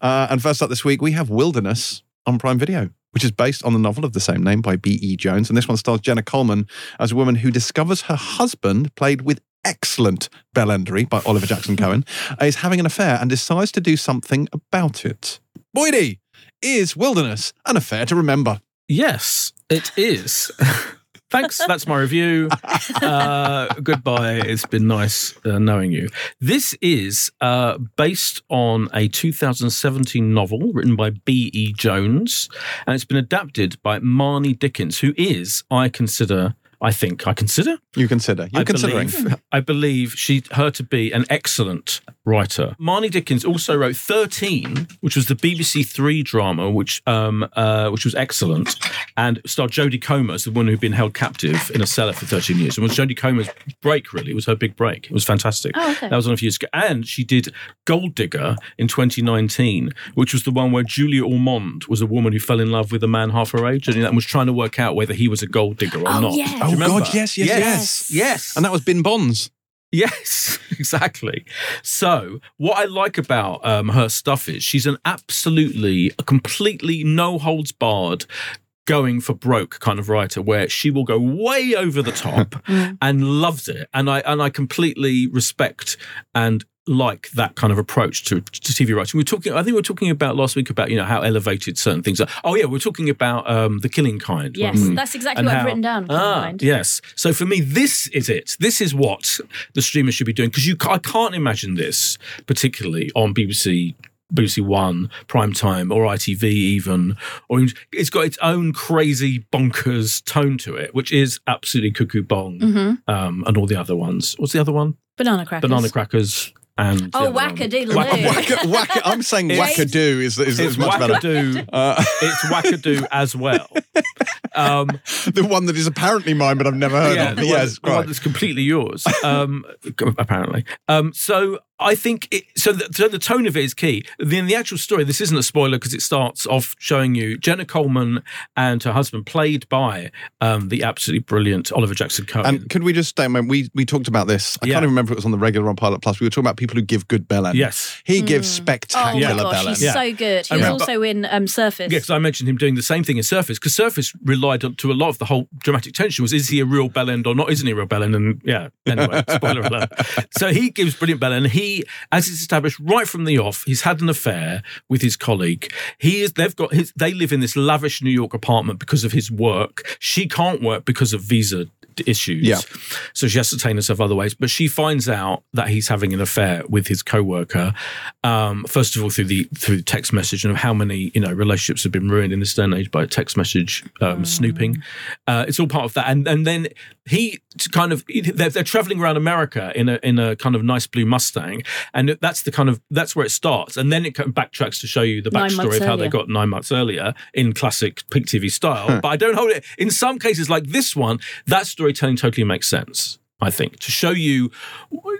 Uh, and first up this week, we have Wilderness on Prime Video, which is based on the novel of the same name by B.E. Jones. And this one stars Jenna Coleman as a woman who discovers her husband, played with excellent bellendery by Oliver Jackson Cohen, is having an affair and decides to do something about it. Boydie, is Wilderness an affair to remember? Yes, it is. Thanks. That's my review. Uh, goodbye. It's been nice uh, knowing you. This is uh, based on a 2017 novel written by B.E. Jones, and it's been adapted by Marnie Dickens, who is, I consider, I think, I consider, You consider. You're I considering. Believe, I believe she her to be an excellent writer. Marnie Dickens also wrote Thirteen, which was the BBC Three drama, which um uh, which was excellent, and starred Jodie Comer as the woman who'd been held captive in a cellar for thirteen years. And was Jodie Comer's break really? It was her big break. It was fantastic. Oh, okay. That was on a few years ago. And she did Gold Digger in 2019, which was the one where Julia Ormond was a woman who fell in love with a man half her age and was trying to work out whether he was a gold digger or Oh, not. yeah. Do you Oh, remember? God, yes, yes, yes, yes. yes. And that was Bin Bonds. Yes, exactly. So, what I like about um, her stuff is she's an absolutely, a completely no holds barred, going for broke kind of writer, where she will go way over the top and loves it, and I and I completely respect and like that kind of approach to, to TV writing. We are talking. I think we were talking about last week about you know how elevated certain things are. Oh yeah, we we're talking about um, the Killing Kind. yes, weren't that's exactly and what I've written down. Ah, mind. yes. So for me, this is it. This is what the streamer should be doing because you, I can't imagine this particularly on BBC. BBC One, prime time, or ITV even, or it's got its own crazy bonkers tone to it, which is absolutely cuckoo bong, Mhm. um, and all the other ones. What's the other one? Banana crackers. Banana crackers and Oh, other one. wackadoodle-doo. Whack, whack, I'm saying It's- wackadoo is, is, It's is much better. Uh, It's wackadoo as well. Um, the one that is apparently mine, but I've never heard yeah, of. the But one, yes, the one that's completely yours. Um, apparently. Um, so I think it, so. The, so the tone of it is key. Then the actual story. This isn't a spoiler because it starts off showing you Jenna Coleman and her husband, played by um, the absolutely brilliant Oliver Jackson Cohen. And could we just stay? When we we talked about this, I Yeah. can't even remember if it was on the regular on Pilot Plus. We were talking about people who give good bell end. yes. he gives Oh spectacular my gosh, bell end. he's Yeah. so good. He I was remember- also in um, Surface. Yeah, because I mentioned him doing the same thing in Surface, because Surface relied on, to a lot of the whole dramatic tension was is he a real bellend or not? Isn't he a real bellend? And yeah, anyway, spoiler alert. So he gives brilliant bellend. He, as it's established right from the off, he's had an affair with his colleague. He is. They've got his. They live in this lavish New York apartment because of his work. She can't work because of visa issues. Yeah. So she has to sustain herself other ways. But she finds out that he's having an affair with his co-worker. Um, first of all, through the through text message and how many you know relationships have been ruined in this day and age by text message um, snooping. Uh, it's all part of that. And and then he kind of they're, they're traveling around America in a in a kind of nice blue Mustang, and that's the kind of that's where it starts. And then it kind of backtracks to show you the backstory of how they got nine months earlier in classic Pink TV style. but I don't hold it in some cases like this one. That storytelling totally makes sense. I think to show you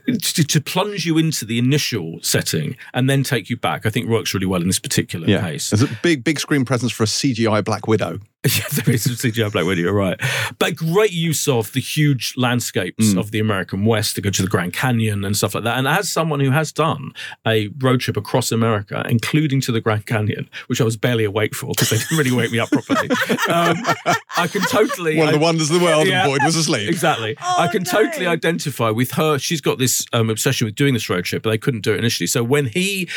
to, to plunge you into the initial setting and then take you back. I think works really well in this particular Yeah, case. there's a big big screen presence for a CGI Black Widow. Yeah, there is some CGI Black Widow. You're right, but great use of the huge landscapes Mm. of the American West to go to the Grand Canyon and stuff like that. And as someone who has done a road trip across America, including to the Grand Canyon, which I was barely awake for because they didn't really wake me up properly, um, I can totally One of the I- wonders of the world, Yeah. and Boyd was asleep. Exactly. Oh, I can no. totally identify with her. She's got this um, obsession with doing this road trip, but they couldn't do it initially. So when he,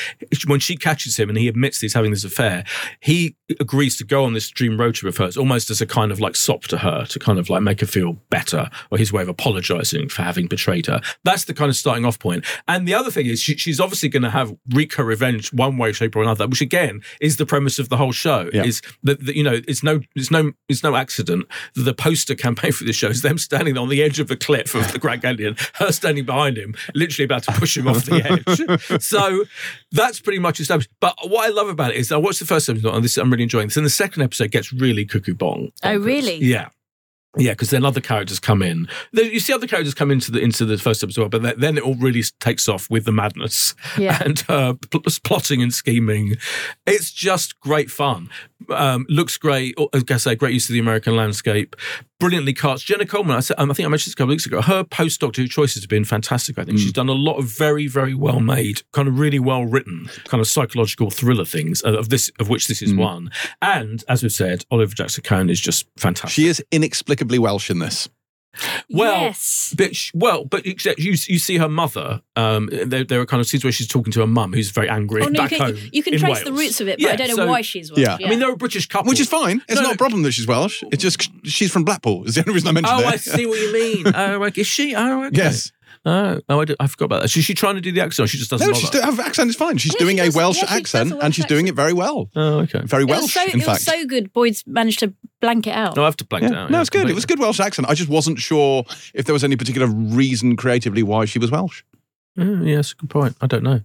when she catches him and he admits that he's having this affair, he agrees to go on this dream road trip of hers, almost as a kind of like sop to her to kind of like make her feel better, or his way of apologizing for having betrayed her. That's the kind of starting off point. And the other thing is, she, she's obviously going to have wreak her revenge one way, shape, or another, which again is the premise of the whole show. Yeah. Is that, that you know it's no it's no it's no accident that the poster campaign for this show is them standing on the edge of a cliff of the Grand Canyon, her standing behind him, literally about to push him off the edge. so that's pretty much established. But what I love about it is I watched the first episode and oh, this I'm really enjoying this. And the second episode gets really cuckoo bong. Oh, really? Yeah. Yeah, because then other characters come in. You see other characters come into the into the first episode, but then- it all really takes off with the madness Yeah. and uh, pl- plotting and scheming. It's just great fun. Um, looks great. Like I say, great use of the American landscape. Brilliantly cast. Jenna Coleman. I, said, um, I think I mentioned this a couple of weeks ago. Her post Doctor Who choices have been fantastic. I think she's done a lot of very, very well made, kind of really well written, kind of psychological thriller things. uh, Of this, of which this is one. And as we've said, Oliver Jackson Cohen is just fantastic. She is inexplicably Welsh in this. Well, yes. But sh- well, but you you see her mother. Um, there, there are kind of scenes where she's talking to her mum, who's very angry Oh, no, you back can, home. you can in trace the roots of it, but Yeah, I don't know so- why she's Welsh. Yeah. I mean, they're a British couple, Which is fine. It's No, not a problem that she's Welsh. It's just she's from Blackpool. Is the only reason I mentioned Oh, it. I see what you mean. Oh, okay. is she? Oh, okay. Yes. Oh, oh I, did- I forgot about that. So is she trying to do the accent? Or she just doesn't No, she's do- her accent is fine. She's Yeah, doing she a Welsh yeah, she a accent, Welsh and she's doing it very well. oh, okay. Very It was Welsh, so, in it fact. was so good. Boyd's managed to blank it out. No, I have to blank it out. No, yeah, it's good. It was a good Welsh accent. I just wasn't sure if there was any particular reason creatively why she was Welsh. Mm, yeah, that's a good point. I don't know.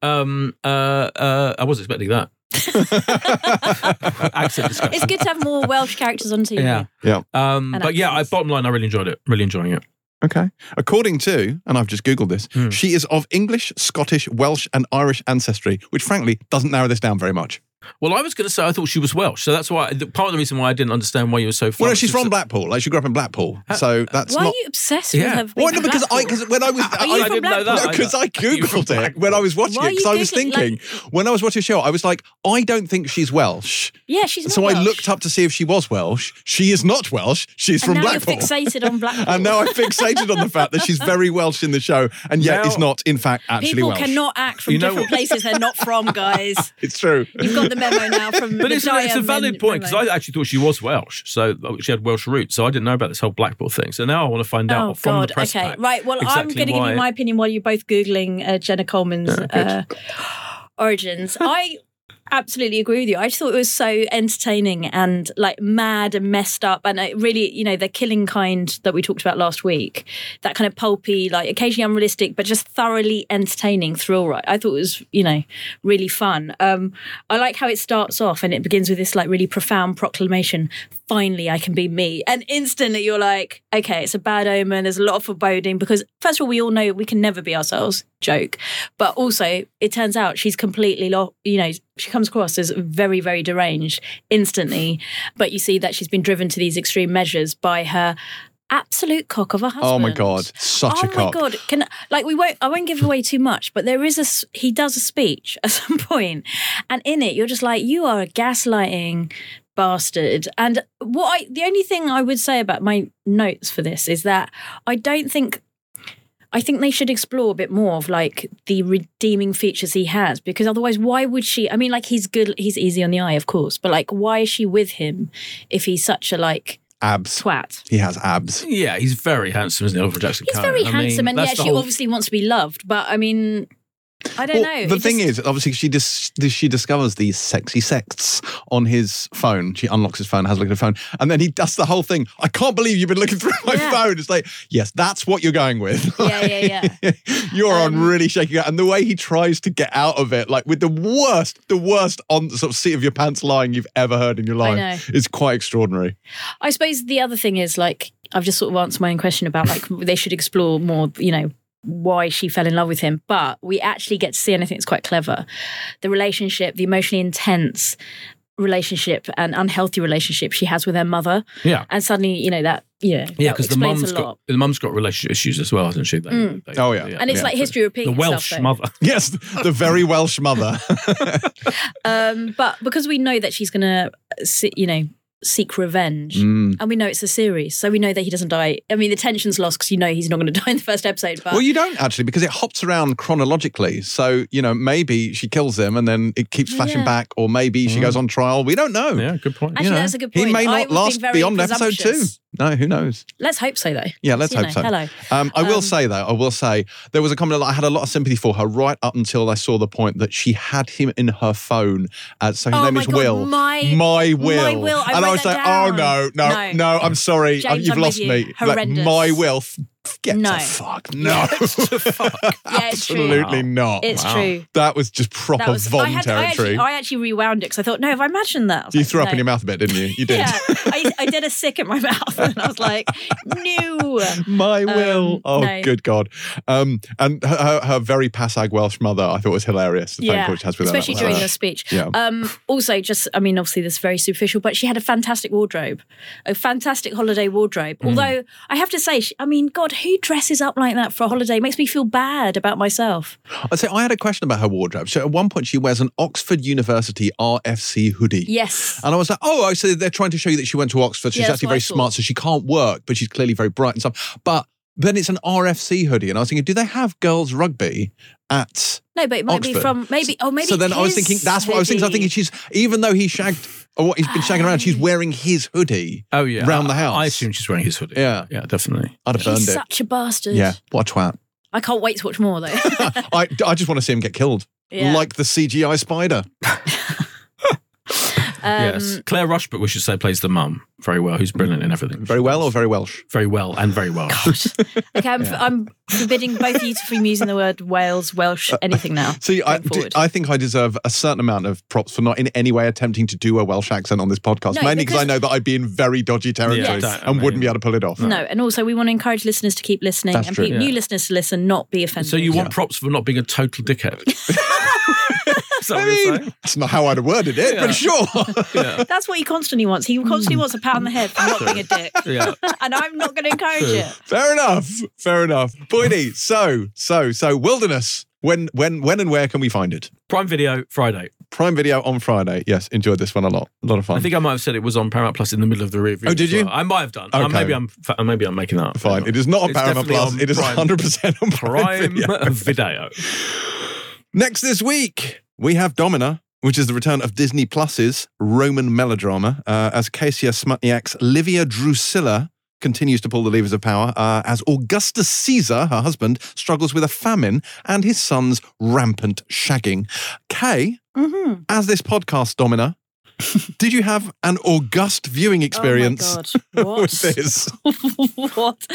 Um, uh, uh, I was expecting that. accent. It's good to have more Welsh characters on TV. Yeah. Yeah. Um, And but yeah, I, bottom line, I really enjoyed it. Really enjoying it. Okay. According to, and I've just Googled this, Hmm. she is of English, Scottish, Welsh, and Irish ancestry, which frankly doesn't narrow this down very much. Well, I was going to say I thought she was Welsh, so that's why part of the reason why I didn't understand why you were so. Well, no, she's from Blackpool. Like she grew up in Blackpool. Uh, so that's Why not. are you obsessed Yeah. with her? Well, no, because I, because when I was, Are you I, I from didn't know that. Blackpool? No, because I You were from googled it Blackpool. when I was watching Why it. Because I was Googling- thinking when I was watching the show, I was like, I don't think she's Welsh. Yeah, she's not So I looked up to see if she was Welsh. She is not Welsh. She's and from now Blackpool. you're fixated on Blackpool. and now I'm fixated on the fact that she's very Welsh in the show, and yet Now- is not, in fact, actually People Welsh. cannot act from You different places they're not from, guys. It's true. You've got the memo now from But it's, a- it's a valid mem- point because. I actually thought she was Welsh, so uh, she had Welsh roots. So I didn't know about this whole Blackpool thing. So now I want to find out Oh from God! the press Okay, pack right. Well, I'm going to give you my opinion while you're both googling uh, Jenna Coleman's Yeah, uh, origins. I absolutely agree with you. I just thought it was so entertaining and like mad and messed up, and it really, you know, the killing kind that we talked about last week. That kind of pulpy, like occasionally unrealistic, but just thoroughly entertaining thrill ride. I thought it was, you know, really fun. Um, I like how it starts off and it begins with this like really profound proclamation. Finally, I can be me, and instantly you're like, okay, it's a bad omen. There's a lot of foreboding because first of all, we all know we can never be ourselves. Joke, but also it turns out she's completely, lo- you know, she comes across as very, very deranged instantly. But you see that she's been driven to these extreme measures by her absolute cock of a husband. Oh my god, such oh a cock. Oh my god! Can like we won't? I won't give away too much, but there is a he does a speech at some point, and in it you're just like you are a gaslighting bastard. And what I the only thing I would say about my notes for this is that I don't think. I think they should explore a bit more of like the redeeming features he has because otherwise, why would she? I mean, like he's good, he's easy on the eye, of course, but like, why is she with him if he's such a like Abs. twat? He has abs. Yeah, he's very handsome, isn't he, Oliver Jackson? He's Cohen? very I mean, handsome, and that's yet she whole- obviously wants to be loved. But I mean, I don't Well, know. The It thing just- is, obviously, she dis- she discovers these sexy sexts on his phone. She unlocks his phone, has a look at the phone, and then he does the whole thing. I can't believe you've been looking through my Yeah. phone. It's like, yes, that's what you're going with. Yeah, yeah, yeah. you're on Um, really shaking out, and the way he tries to get out of it, like with the worst, the worst on sort of seat of your pants lying you've ever heard in your life, is quite extraordinary. I suppose the other thing is like I've just sort of answered my own question about like they should explore more. You know. Why she fell in love with him, but we actually get to see, and I think it's quite clever, the relationship, the emotionally intense relationship and unhealthy relationship she has with her mother, Yeah. and suddenly you know that yeah Yeah, because the explains mum's a got the mum's got relationship issues as well, hasn't she? They- Mm. they- Oh, yeah. and it's Yeah. like history repeating. the Welsh itself, mother. Yes, the very Welsh mother. Um, but because we know that she's gonna, se- you know, seek revenge, Mm. and we know it's a series, so we know that he doesn't die. I mean, the tension's lost because you know he's not going to die in the first episode. But Well, you don't actually because it hops around chronologically. So, you know, maybe she kills him and then it keeps flashing Yeah. back, or maybe she Mm. goes on trial. We don't know. Yeah, good point. Actually, You know, that's a good point. He may not last being beyond episode two. No, who knows? let's hope so, though. Yeah, let's You hope know, so. Hello. Um, I will Um, say though, I will say there was a comment that I had a lot of sympathy for her right up until I saw the point that she had him in her phone. As, so his Oh name my is God, Will. my- my Will. my Will. I and I was that like, oh no, no, No. no, I'm sorry, James, you've I'm lost you. me. Horrendous. Like my Will. F- Get No. the fuck. No. Yeah, it's true. Absolutely not. It's Wow. true. That was just proper That was. Von I, had, I, actually, I actually rewound it because I thought, no, have I imagined that? I you like, threw up no. in your mouth a bit, didn't you? You did. Yeah, I, I did a sick in my mouth, and I was like, no. My will. Um, oh, no. good God. Um, and her, her, her very passag Welsh mother, I thought was hilarious. The phone Yeah, call she has with especially That was during the speech. Yeah. Um, also, just I mean, obviously, this is very superficial, but she had a fantastic wardrobe, a fantastic holiday wardrobe. Mm. Although I have to say, she, I mean, God, who dresses up like that for a holiday? It makes me feel bad about myself. I say I had a question about her wardrobe. So at one point she wears an Oxford University RFC hoodie. Yes. And I was like, oh, I said they're trying to show you that she went to Oxford. She's Yeah, actually very smart, so she can't work, but she's clearly very bright and stuff. But then it's an RFC hoodie, and I was thinking, do they have girls rugby at? No, but it might be from maybe. Oh, maybe. so then I was thinking, that's what I was thinking. I was thinking she's even though he shagged or what he's been shagging around, she's wearing his hoodie. Oh yeah, Round the house. I assume she's wearing his hoodie. Yeah. yeah, definitely. I'd have burned He's it. such a bastard. Yeah, what a twat. I can't wait to watch more though. I, I just want to see him get killed, Yeah. like the CGI spider. Um, yes, Claire Rushbrook, we should say, plays the mum very well. Who's brilliant in everything. Very well or very Welsh? very well and very well. Okay, I'm, I'm forbidding both of you from using the word Wales, Welsh, anything now. See, I, going. I think I deserve a certain amount of props for not in any way attempting to do a Welsh accent on this podcast, No, mainly because I know that I'd be in very dodgy territory Yeah, and I wouldn't be able to pull it off. No, and also we want to encourage listeners to keep listening That's and true. pe- Yeah. new listeners to listen, not be offended. so you want props for not being a total dickhead? Is that I mean, that's not how I'd have worded it, Yeah. but sure. saying? That's what he constantly wants. He constantly wants a pat on the head for not being a dick. Yeah, yeah. And I'm not going to encourage it. Fair enough. Fair enough. Boydie, so, so, so, Wilderness. When, when, when, and where can we find it? Prime Video Friday. Prime Video on Friday. Yes, enjoyed this one a lot. A lot of fun. I think I might have said it was on Paramount Plus in the middle of the review. Oh, did you? well. I might have done. Uh, Okay. maybe I'm. Maybe I'm making that up. Fine. It is not on It's Paramount Plus. on It is 100% on Prime, Prime Video. Video. Next this week, we have Domina, which is the return of Disney Plus's Roman melodrama, uh, as Kasia Smutniak's Livia Drusilla continues to pull the levers of power, uh, as Augustus Caesar, her husband, struggles with a famine and his son's rampant shagging. Kay, hmm as this podcast, Domina, did you have an august viewing experience Oh my God. What? with this? what?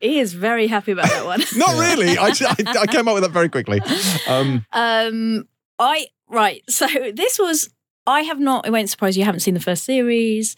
He is very happy about that one. Not really. I, I, I came up with that very quickly. Um, Um, I right. So this was. I have not. It won't surprise you. You haven't seen the first series.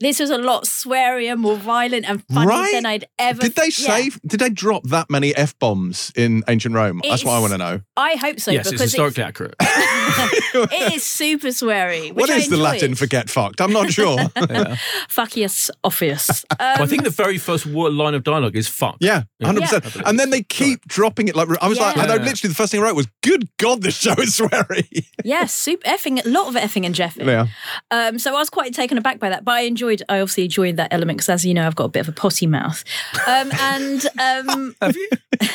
This was a lot swearier, more violent, and funnier Right? than I'd ever. Did they yeah. say? Did they drop that many f bombs in ancient Rome? That's what I want to know. I hope so yes, it's because historically accurate. it is super sweary. What which I is the Latin for get fucked? I'm not sure. yeah. Fuckius offius. Um, Well, I think the very first line of dialogue is "fuck." yeah, hundred Yeah. percent. And then they keep dropping it. Like I was like, Yeah. and I Yeah. literally the first thing I wrote was, "Good God, this show is sweary." yes, super effing. A lot of effing and jeffing. yeah, Um, so I was quite taken aback by that, but I enjoyed. I obviously enjoyed that element because, as you know, I've got a bit of a potty mouth. Um, and um, Have you?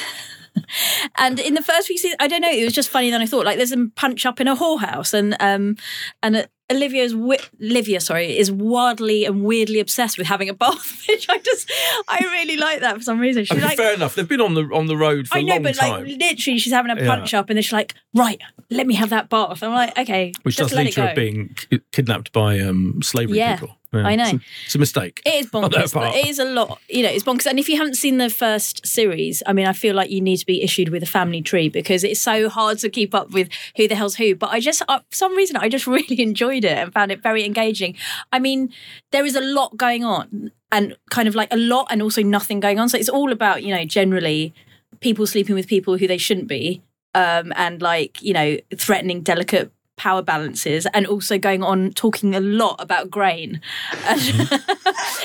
and in the first few seasons, I don't know, it was just funny than I thought. Like there's a punch up in a whorehouse, and um, and uh, Olivia's wi- Olivia, sorry, is wildly and weirdly obsessed with having a bath, which I just I really like that for some reason. I mean, like. fair enough. They've been on the on the road for I a know, but time, like literally, she's having a Yeah. punch up, and then she's like, "Right, let me have that bath." I'm like, "Okay, which just does lead to go." her being kidnapped by um, slavery Yeah, people. I know. It's a, it's a mistake. It is bonkers, but it is a lot. You know, it's bonkers. And if you haven't seen the first series, I mean, I feel like you need to be issued with a family tree because it's so hard to keep up with who the hell's who. But I just, uh, for some reason, I just really enjoyed it and found it very engaging. I mean, there is a lot going on and kind of like a lot and also nothing going on. So it's all about, you know, generally people sleeping with people who they shouldn't be um, and like, you know, threatening delicate power balances and also going on talking a lot about grain and,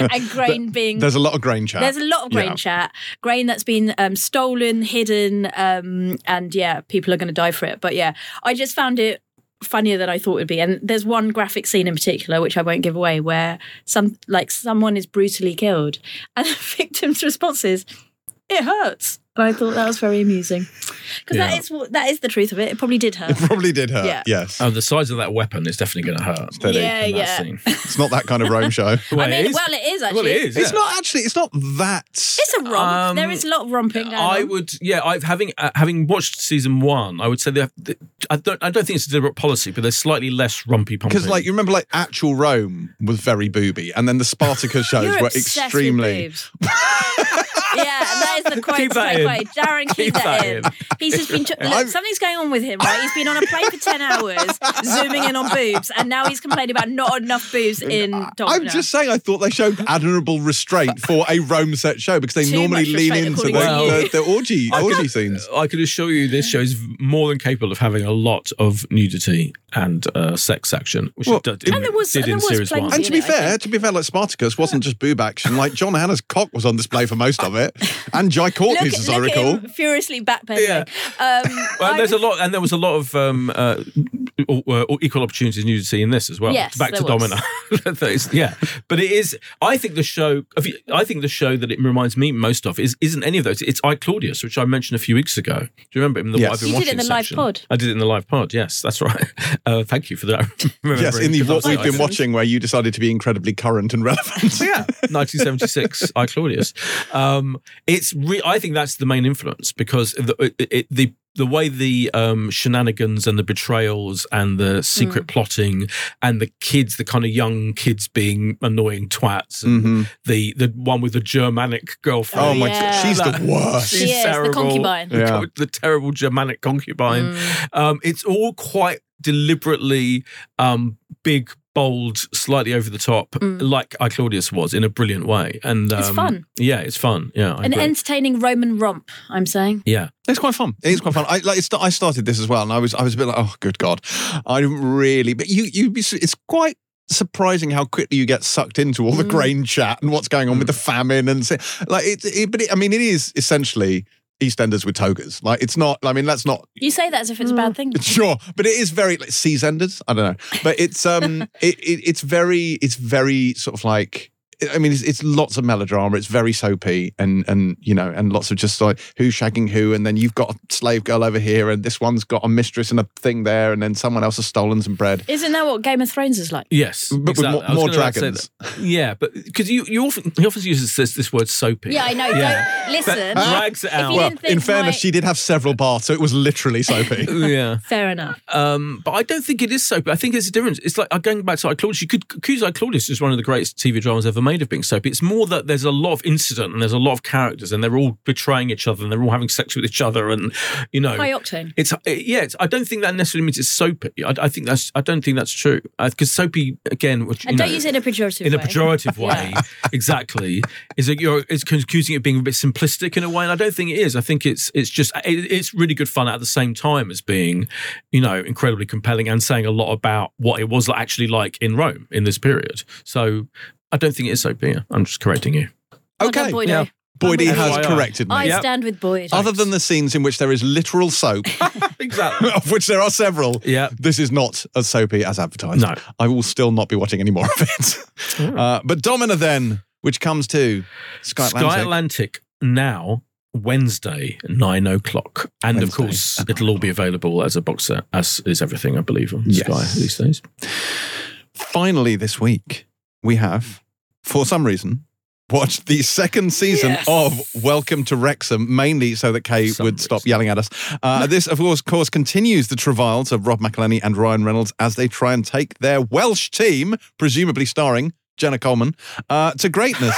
and grain being There's a lot of grain chat. there's a lot of grain Yeah. chat, grain that's been um, stolen, hidden, um, and yeah, people are going to die for it. But yeah, I just found it funnier than I thought it would be. And there's one graphic scene in particular, which I won't give away, where some like someone is brutally killed, and the victim's response is, "It hurts." And I thought that was very amusing because Yeah. that is what that is the truth of it. It probably did hurt. It probably did hurt. Yeah. Yes. Oh, the size of that weapon is definitely going to hurt. Steady. yeah, in that yeah. scene. It's not that kind of Rome show. Well, I mean, is. well, it is actually. Well, it is. It's not actually. It's not that. It's a romp. Um, there is a lot of romping. Going I on. would, yeah. I've having uh, having watched season one, I would say that I don't. I don't think it's a deliberate policy, but there's slightly less rumpy pumping. Because, like, you remember, like, actual Rome was very booby, and then the Spartacus shows You're were obsessed with extremely. Boobs. yeah, that is the quote Keep that straight in. away. Darren, keep, Keep that, that in. in. He's just been. Look, I'm- something's going on with him, right? He's been on a plane for ten hours, zooming in on boobs, and now he's complaining about not enough boobs in Doctor. I'm just saying, I thought they showed admirable restraint for a Rome set show because they Too normally lean into the, according to the, the orgy I orgy could- scenes. I can assure you, this show is more than capable of having a lot of nudity and uh, sex action, which Well, it did, And there was- did and in there was series one. And to be you fair, to be fair, like Spartacus wasn't just boob action. Like John Hannah's cock was on display for most of it, and Jai Look, Courtney's, at- as I look at recall. him furiously backpedaling. Yeah. Um, Well, I there's a lot, and there was a lot of um, uh, uh, equal opportunities nudity in this as well. Yes, back to there was. Domina. Yeah, but it is. I think the show. I think the show that it reminds me most of is isn't any of those. It's I Claudius, which I mentioned a few weeks ago. Do you remember in the Yes. what I've been You did it watching in the live pod. I did it in the live pod. Yes, that's right. Uh, thank you for that. Yes, in the what we've been watching, where you decided to be incredibly current and relevant. yeah, 1976, I Claudius. Um, it's re- I think that's the main influence because the it, it, the the way the um, shenanigans and the betrayals and the secret Mm. plotting and the kids, the kind of young kids being annoying twats, and Mhm. the the one with the Germanic girlfriend. Oh my! yeah. She's the That- worst. She is, the concubine. The, Yeah. the terrible Germanic concubine. Mm. Um, it's all quite deliberately um, big, bold, slightly over the top, Mm. like I Claudius was in a brilliant way. And um, It's fun. Yeah, it's fun. Yeah, I An agree. entertaining Roman romp, I'm saying. yeah. It's quite fun. It's quite fun. I like. It's, I started this as well, and I was. I was a bit like, oh, good god, I didn't really. But you, you. It's quite surprising how quickly you get sucked into all the Mm. grain chat and what's going on with the famine and like it. it but it, I mean, it is essentially EastEnders with togas. Like it's not. I mean, that's not You say that as if it's a bad thing. Sure, but it is very like Seasenders. I don't know, but it's um, it, it it's very it's very sort of like. I mean, it's, it's lots of melodrama. It's very soapy, and and you know, and lots of just like who's shagging who, and then you've got a slave girl over here, and this one's got a mistress and a thing there, and then someone else has stolen some bread. Isn't that what Game of Thrones is like? Yes, But with more- I more dragons. Yeah, but because you you often he often uses this this word soapy. Yeah, I know. Yeah. Don't listen. That drags it out. Well, in fairness, my- she did have several baths, so it was literally soapy. yeah. Fair enough. Um, but I don't think it is soapy. I think there's a difference. It's like uh, going back to I Claudius. You could accuse I Claudius as one of the greatest TV dramas ever made of being soapy. It's more that there's a lot of incident and there's a lot of characters and they're all betraying each other and they're all having sex with each other and you know High octane. it's uh, yeah. It's, I don't think that necessarily means it's soapy. I, I think that's I don't think that's true because soapy again. Which, you And don't know, use it in a pejorative in a way. pejorative way, exactly. Is that you're it's accusing it being a bit simplistic in a way, and I don't think it is. I think it's it's just it, it's really good fun at the same time as being, you know, incredibly compelling and saying a lot about what it was actually like in Rome in this period. So I don't think it is soapy. I'm just correcting you. Well done, okay, Boydo. yeah. Boydie I'm has FYI. corrected me. I Yep. stand with Boyd. Other than the scenes in which there is literal soap, exactly. of which there are several, Yeah. this is not as soapy as advertised. No. I will still not be watching any more of it. Uh, but Domina then, which comes to Sky Atlantic. Sky Atlantic now. Wednesday, nine o'clock, and of Wednesday. course it'll all be available as a box set, as is everything I believe on Yes. Sky these days. Finally, this week, we have, for some reason, watched the second season Yes. of Welcome to Wrexham, mainly so that Kay Some would stop yelling at us. Uh, this, of course, course, continues the travails of Rob McElhenney and Ryan Reynolds as they try and take their Welsh team, presumably starring Jenna Coleman, uh, to greatness.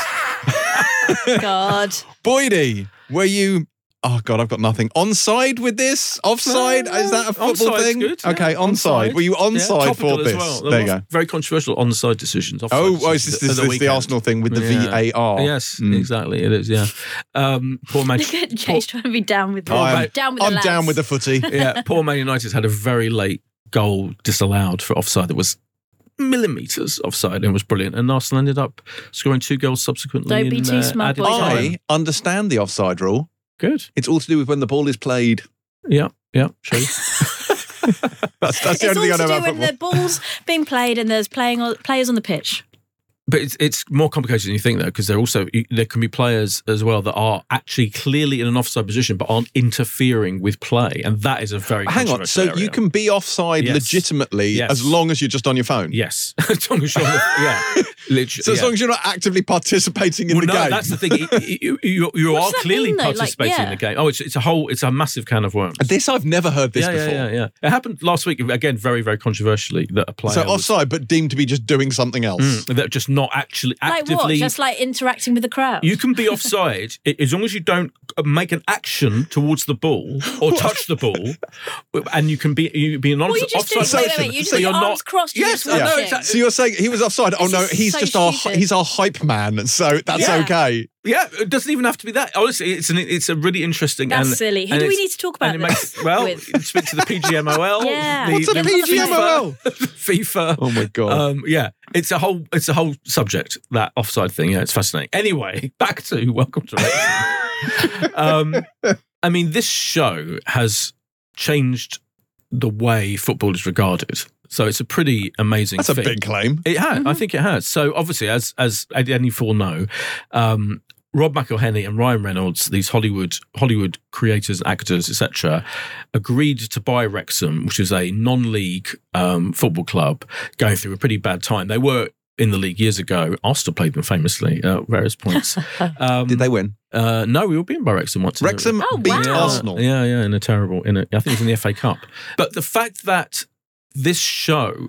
God. Boydie, were you? Oh God, I've got nothing. Onside with this? Offside? Is that a football Onside's thing? good, yeah. Okay, onside. Were you onside topical for as this? well. There you go. Very controversial onside decisions. offside Oh, oh, is decisions this, this, at this the. Arsenal thing with the Yeah. VAR? Yes, Mm. exactly. It is. Yeah. Um, poor man. Look at Jay's trying to be down with the, I'm- down with the I'm lads. down with the footy. yeah, poor Man United had a very late goal disallowed for offside that was millimeters offside and was brilliant. And Arsenal ended up scoring two goals subsequently. Don't be in, too uh, smart, added boys. time. I understand the offside rule. Good. It's all to do with when the ball is played. Yeah. Yeah. True. That's, that's the it's all only thing I to know do about when football. the ball's being played and there's playing on, players on the pitch. But it's, it's more complicated than you think, though, because there also there can be players as well that are actually clearly in an offside position but aren't interfering with play, and that is a very Hang on. controversial So you can be offside Yes. legitimately Yes. as long as you're just on your phone. yes, as long as you're yeah, literally. So as yeah. long as you're not actively participating in well, the no, game. that's the thing. You, you, you, you are clearly mean, though? Like, participating in the game. Oh, it's, it's a whole, it's a massive can of worms. this I've never heard this yeah, before. yeah, yeah, yeah. It happened last week again, very, very controversially. That a player So was- offside, but deemed to be just doing something else. Mm, that just not actually Like actively. what? Just like interacting with the crowd. You can be offside as long as you don't uh, make an action towards the ball or touch the ball, and you can be you be an Well, offside. you just offside Wait, wait, wait. you just so you're arms not. crossed. you're Yes, just I know, exactly. So you're saying he was offside? Oh no, he's so just our he's our hype man, so that's Yeah. okay. Yeah, it doesn't even have to be that. Honestly, it's an it's a really interesting. That's and, silly. Who and do we need to talk about and it this makes, well, speak to the PGMOL. Yeah. the- What's a the PGMOL? FIFA. Oh my god. Um, yeah, it's a whole it's a whole subject that offside thing. Yeah, it's fascinating. Anyway, back to Welcome to um, I mean, this show has changed the way football is regarded. So it's a pretty amazing. that's a big claim. It has. Mm-hmm. I think it has. So obviously, as as any four know, um, Rob McElhenney and Ryan Reynolds, these Hollywood Hollywood creators, actors, etc., agreed to buy Wrexham, which is a non-league um, football club going through a pretty bad time. They were in the league years ago. Arsenal played them famously at various points. Um, Did they win? Uh, no, we were beaten by Wrexham once. in the- Wrexham Oh, beat wow. Arsenal. yeah, yeah, in a terrible, in a, I think it was in the FA Cup. But the fact that this show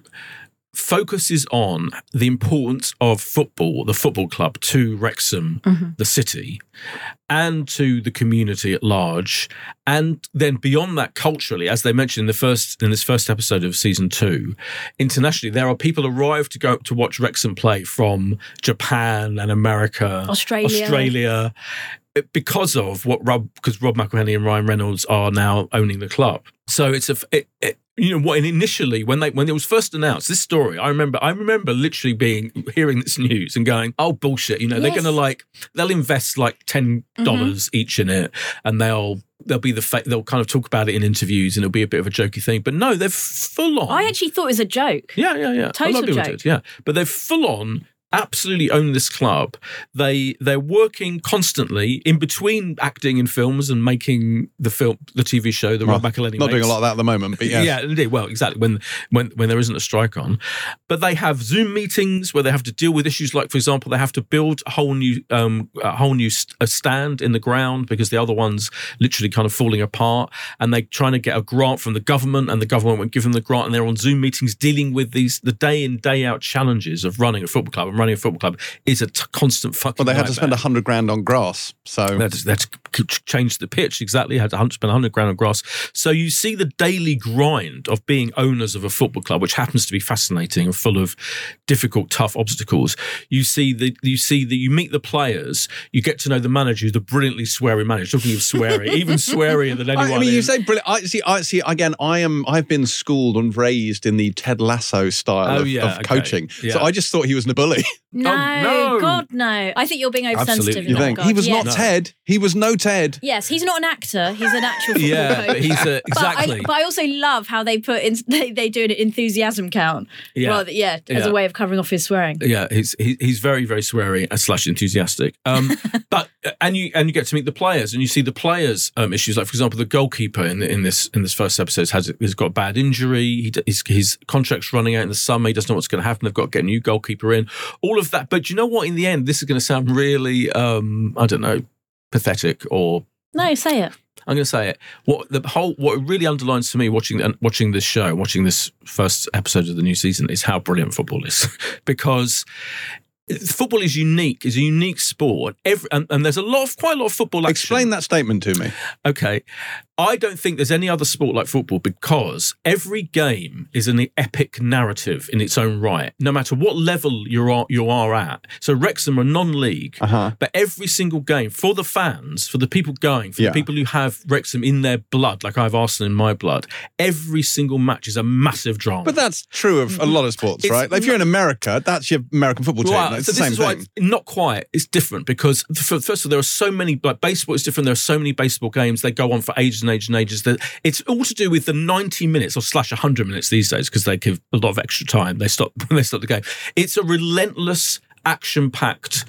focuses on the importance of football, the football club, to Wrexham, Mhm. the city, and to the community at large, and then beyond that, culturally, as they mentioned in the first in this first episode of season two, internationally, there are people arrive to go to watch Wrexham play from Japan and America, Australia. Australia, because of what Rob, because Rob McElhenney and Ryan Reynolds are now owning the club. So it's a, it, it, you know, what initially when they when it was first announced this story, I remember I remember literally being hearing this news and going, oh bullshit, you know, they're going to like they'll invest like ten mm-hmm. dollars each in it, and they'll. They'll be the fa- they'll kind of talk about it in interviews and it'll be a bit of a jokey thing, but no, they're full on. I actually thought it was a joke. Yeah, yeah, yeah. Total joke. did, yeah. But they're full on absolutely own this club. They they're working constantly in between acting in films and making the film the TV show that Rob Well, McElhenney Not doing a lot of that at the moment, but yes. Yeah, indeed. Well, exactly. When when when there isn't a strike on, but they have Zoom meetings where they have to deal with issues like, for example, they have to build a whole new um a whole new st- a stand in the ground because the other one's literally kind of falling apart, and they're trying to get a grant from the government, and the government won't give them the grant, and they're on Zoom meetings dealing with these the day in day out challenges of running a football club, and running a football club is a t- constant fucking. Well, they had to spend a hundred grand on grass. So They had to, they had to c- c- change the pitch exactly. Had to hun- spend 100 grand on grass. So you see the daily grind of being owners of a football club, which happens to be fascinating and full of difficult, tough obstacles. You see the you see that you meet the players. You get to know the manager, who's the brilliantly sweary manager. Talking of sweary, even swearier than anyone. I, I mean, you say brilliant. I see. I see. Again, I am. I've been schooled and raised in the Ted Lasso style Oh, of, yeah, of okay. coaching. Yeah. So I just thought he was a bully. No, oh, no. God, no. I think you're being oversensitive. Absolutely You think regard. he was yes. not Ted? He was no Ted. Yes, he's not an actor. He's an actual football yeah, coach. he's a, But I- exactly. But I, also love how they put in they, they do an enthusiasm count. Yeah. Rather, yeah, as Yeah. a way of covering off his swearing. Yeah, he's he, he's very very sweary and slash enthusiastic. Um, but and you and you get to meet the players and you see the players' um, issues. Like for example, the goalkeeper in in this in this first episode has has got a bad injury. He, his his contract's running out in the summer. He doesn't know what's going to happen. They've got to get a new goalkeeper in. All of that. But you know what? In the end, this is going to sound really um, I don't know pathetic or No, say it. I'm going to say it. What the whole what really underlines to me watching and watching this show, watching this first episode of the new season, is how brilliant football is because. Football is unique. is a unique sport. Every, and, and there's a lot of quite a lot of football. Action. Explain that statement to me. Okay, I don't think there's any other sport like football because every game is an epic narrative in its own right, no matter what level you are you are at. So Wrexham are non-league, Uh-huh. but every single game for the fans, for the people going, for Yeah. the people who have Wrexham in their blood, like I have Arsenal in my blood, every single match is a massive drama. But that's true of a lot of sports, It's right? Like if you're in America, that's your American football team. Right, It's so the this same is thing. it's not quite. It's different because f- first of all, there are so many. Like baseball is different. There are so many baseball games. They go on for ages and ages and ages. That it's all to do with the ninety minutes or slash hundred minutes these days because they give a lot of extra time. They stop when they stop the game. It's a relentless, action-packed.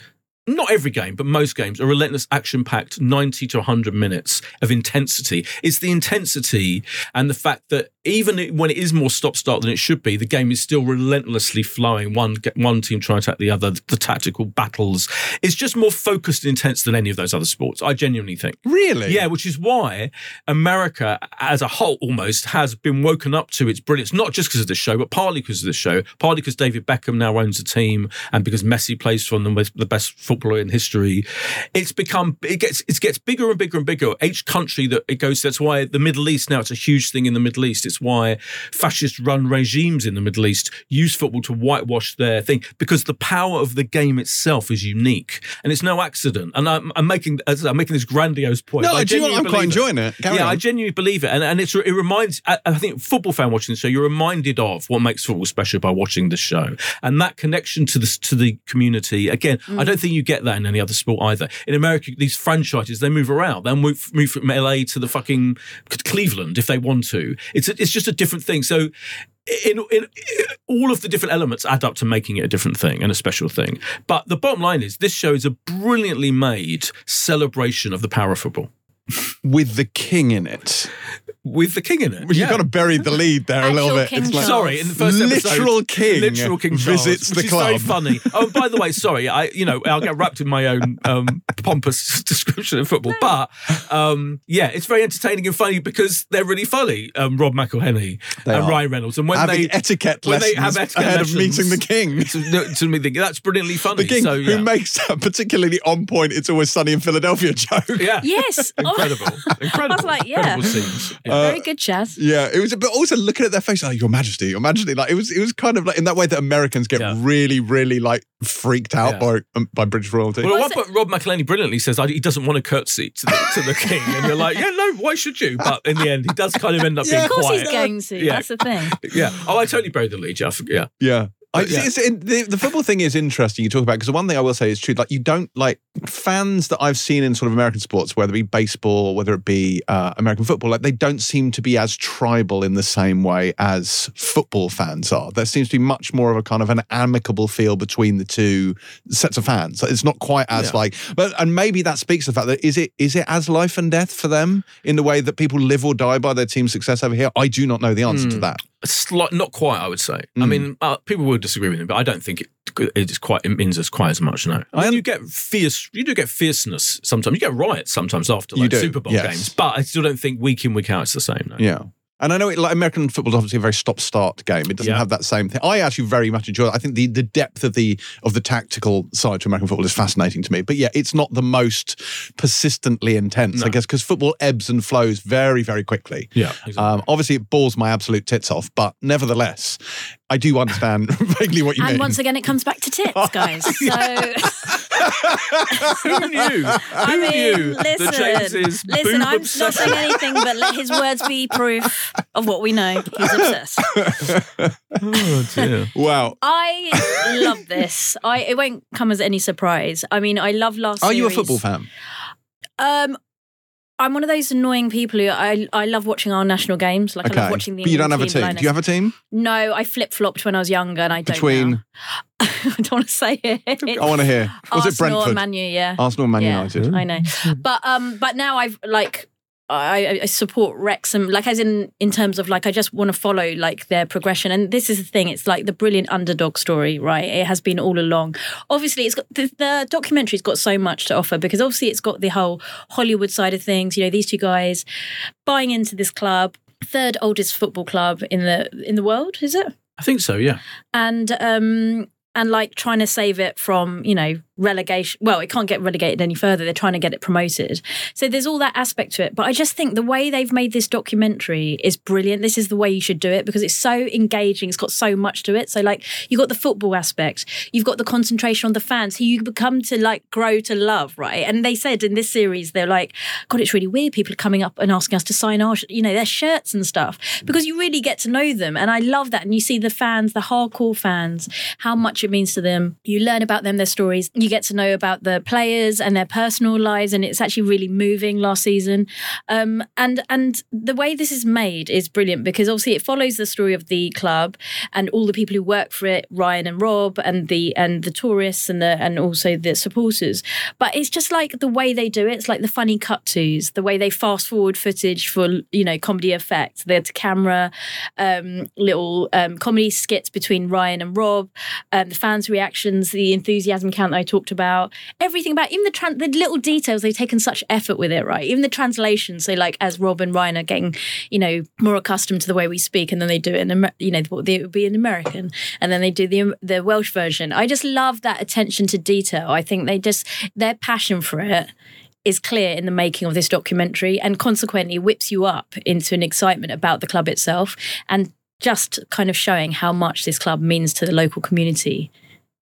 Not every game, but most games, a relentless, action-packed ninety to hundred minutes of intensity. It's the intensity and the fact that even when it is more stop-start than it should be, the game is still relentlessly flowing. One one team trying to attack the other. The tactical battles. It's just more focused and intense than any of those other sports. I genuinely think. Really? Yeah, which is why America as a whole almost has been woken up to its brilliance, not just because of the show, but partly because of the show, partly because David Beckham now owns a team and because Messi plays for them, the best footballer in history. It's become, it gets, it gets bigger and bigger and bigger. Each country that it goes, that's why the Middle East now, it's a huge thing in the Middle East. It's why fascist run regimes in the Middle East use football to whitewash their thing because the power of the game itself is unique and it's no accident. And I'm, I'm making, I'm making this grandiose point. No, I do you know what? I'm quite enjoying it. Carry yeah, on. I genuinely believe it, and and it's it reminds. I, I think football fan watching the show, you're reminded of what makes football special by watching the show, and that connection to the to the community. Again, mm. I don't think you get that in any other sport either. In America, these franchises they move around. They'll move move from LA to the fucking Cleveland if they want to. It's a, it's just a different thing. So. In, in, all of the different elements add up to making it a different thing and a special thing. But the bottom line is, this show is a brilliantly made celebration of the power of football With the king in it. with the king in it. Well, You've got to bury the lead there a little bit. King It's like, Sorry, in the first episode, Literal king literal King Charles, visits the which club. Is very funny. Oh, by the way, sorry, I you know I'll get wrapped in my own um, pompous description of football, but um, yeah, it's very entertaining and funny because they're really funny. Um, Rob McElhenney They and are. Ryan Reynolds, and when having they etiquette when they have etiquette ahead lessons, of meeting the king. to, to me, think that's brilliantly funny. The king, so, yeah. who makes a particularly on point, it's always sunny in Philadelphia joke. yeah, Yes. Oh, incredible, incredible. I was like, yeah. scenes. Yeah. Uh, very good, Chaz. Yeah, it was, but also looking at their face, like Your Majesty, Your Majesty, like it was, it was kind of like in that way that Americans get Yeah. really, really like freaked out Yeah. by um, by British royalty. Well, at one Was it- point, Rob McElhenney brilliantly says I- he doesn't want to curtsy to the, to the king, and you're like, yeah, no, why should you? But in the end, he does kind of end up Yeah, being Of course quiet. he's going to. Yeah. That's the thing. Yeah. Oh, I totally buried the lead, Jeff. Yeah. Yeah. I, But yeah. it's, it, the, the football thing is interesting. You talk about because the one thing I will say is true. Like you don't like fans that I've seen in sort of American sports, whether it be baseball, whether it be uh, American football. Like they don't seem to be as tribal in the same way as football fans are. There seems to be much more of a kind of an amicable feel between the two sets of fans. It's not quite as Yeah. like, but and maybe that speaks to the fact that is it is it as life and death for them in the way that people live or die by their team's success over here. I do not know the answer to Hmm. that. Slight, not quite, I would say. I Mm. mean, uh, people will disagree with me, but I don't think it, it is quite it means as quite as much. No, I mean, you get fierce, you do get fierceness sometimes. You get riots sometimes after like do, Super Bowl yes. games, but I still don't think week in week out it's the same. No. Yeah. And I know it, like American football is obviously a very stop-start game. It doesn't Yeah. have that same thing. I actually very much enjoy it. I think the the depth of the of the tactical side to American football is fascinating to me. But yeah, it's not the most persistently intense, I guess, because football ebbs and flows very, very quickly. Yeah, exactly. Um, obviously, it balls my absolute tits off, but nevertheless, I do understand vaguely what you And mean. And once again, it comes back to tits, guys. So, Who knew? I Who mean, knew listen, that James's listen, boob I'm not saying anything, but let his words be proof of what we know. He's obsessed. Oh dear. wow. I love this. I it won't come as any surprise. I mean, I love last. Are you a football fan? Um, I'm one of those annoying people who I I love watching our national games. Like I Okay. love watching the. But you don't have a team. Do you have a team? No, I flip flopped when I was younger, and I don't. Between-. I don't want to say it. I want to hear. Was Arsenal it Brentford? and Man U, yeah. Arsenal and Man Yeah. United. I know, but um, but now I've like. I, I support Wrexham, like as in in terms of like I just want to follow like their progression, and this is the thing. It's like the brilliant underdog story, right? It has been all along. Obviously, it's got the, the documentary's got so much to offer because obviously it's got the whole Hollywood side of things. You know, these two guys buying into this club, third oldest football club in the in the world, is it? I think so. Yeah. and um and like trying to save it from you know relegation. Well, it can't get relegated any further. They're trying to get it promoted. So there's all that aspect to it. But I just think the way they've made this documentary is brilliant. This is the way you should do it because it's so engaging. It's got so much to it. So like you've got the football aspect, you've got the concentration on the fans who you become to like grow to love, right? And they said in this series, they're like, God, it's really weird. People are coming up and asking us to sign our, you know, their shirts and stuff because you really get to know them. And I love that. And you see the fans, the hardcore fans, how much it means to them. You learn about them, their stories. You get to know about the players and their personal lives, and it's actually really moving last season. Um, and and the way this is made is brilliant because obviously it follows the story of the club and all the people who work for it, Ryan and Rob, and the and the tourists and the and also the supporters. But it's just like the way they do it. It's like the funny cut tos, the way they fast forward footage for you know comedy effect, the camera, um, little um, comedy skits between Ryan and Rob, um, the fans' reactions, the enthusiasm count that I talked about, everything about even the tran- the little details. They've taken such effort with it, right? Even the translation. So like as Rob and Ryan are getting you know more accustomed to the way we speak, and then they do it in you know it would be an American, and then they do the the Welsh version. I just love that attention to detail. I think they just their passion for it is clear in the making of this documentary and consequently whips you up into an excitement about the club itself and just kind of showing how much this club means to the local community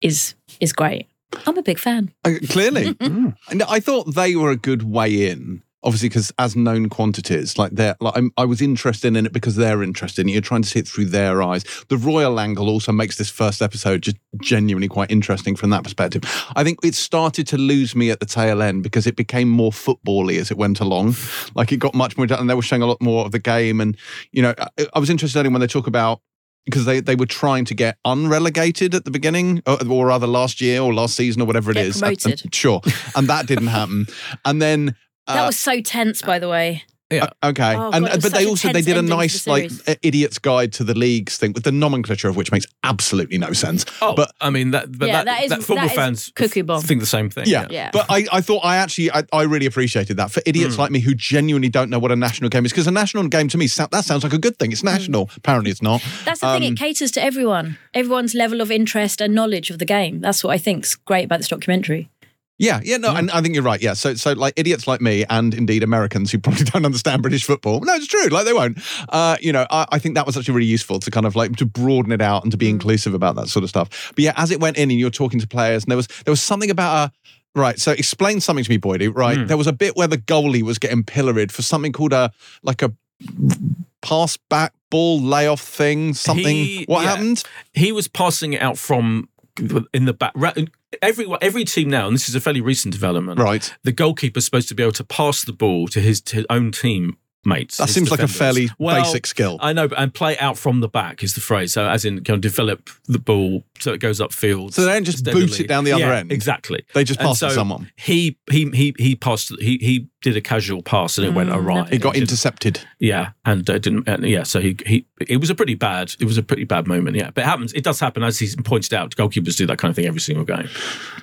is is great. I'm a big fan. Uh, clearly. And I thought they were a good way in. Obviously, because as known quantities, like they're like I'm, I was interested in it because they're interested in it. You're trying to see it through their eyes. The royal angle also makes this first episode just genuinely quite interesting from that perspective. I think it started to lose me at the tail end because it became more football-y as it went along. Like it got much more, and they were showing a lot more of the game. And you know, I, I was interested in when they talk about because they, they were trying to get unrelegated at the beginning, or, or rather last year or last season or whatever it Get is. promoted. And- sure, and that didn't happen. And then That uh, was so tense, by the way. Yeah. okay, Oh, and God, but they such a also they did a nice like idiot's guide to the leagues thing with the nomenclature of which makes absolutely no sense. Oh, but I mean that. But Yeah, that, that is- that football that is fans cuckoo bomb. think the same thing. yeah, Yeah. but I, I thought I actually I, I really appreciated that for idiots Hmm. like me who genuinely don't know what a national game is because a national game to me that sounds like a good thing. It's national. Apparently, it's not. That's the thing, Um, it caters to everyone, everyone's level of interest and knowledge of the game. That's what I think's great about this documentary. Yeah, yeah, no, and I think you're right. Yeah, so so like idiots like me, and indeed Americans who probably don't understand British football. No, it's true. Like they won't. Uh, you know, I, I think that was actually really useful to kind of like to broaden it out and to be inclusive about that sort of stuff. But yeah, as it went in, and you're talking to players, and there was there was something about a. Right, so explain something to me, Boydie. Right, Mm. there was a bit where the goalie was getting pilloried for something called a like a pass back ball layoff thing. Something. He- what yeah. happened? he was passing it out from in the back. Every every team now, and this is a fairly recent development. Right, The goalkeeper's supposed to be able to pass the ball to his, to his own team mates. that seems like a fairly Well, basic skill. I know, but and play out from the back is the phrase. So, as in, kind of develop the ball so it goes upfield. So they don't just boot it down the other Yeah, end? Exactly. They just And passed to someone. He he he he passed. He he did a casual pass and it went Mm, awry. It got didn't- intercepted. Yeah, and uh, didn't. And yeah, so he he. It was a pretty bad. It was a pretty bad moment. Yeah, but it happens. It does happen, as he's pointed out. Goalkeepers do that kind of thing every single game,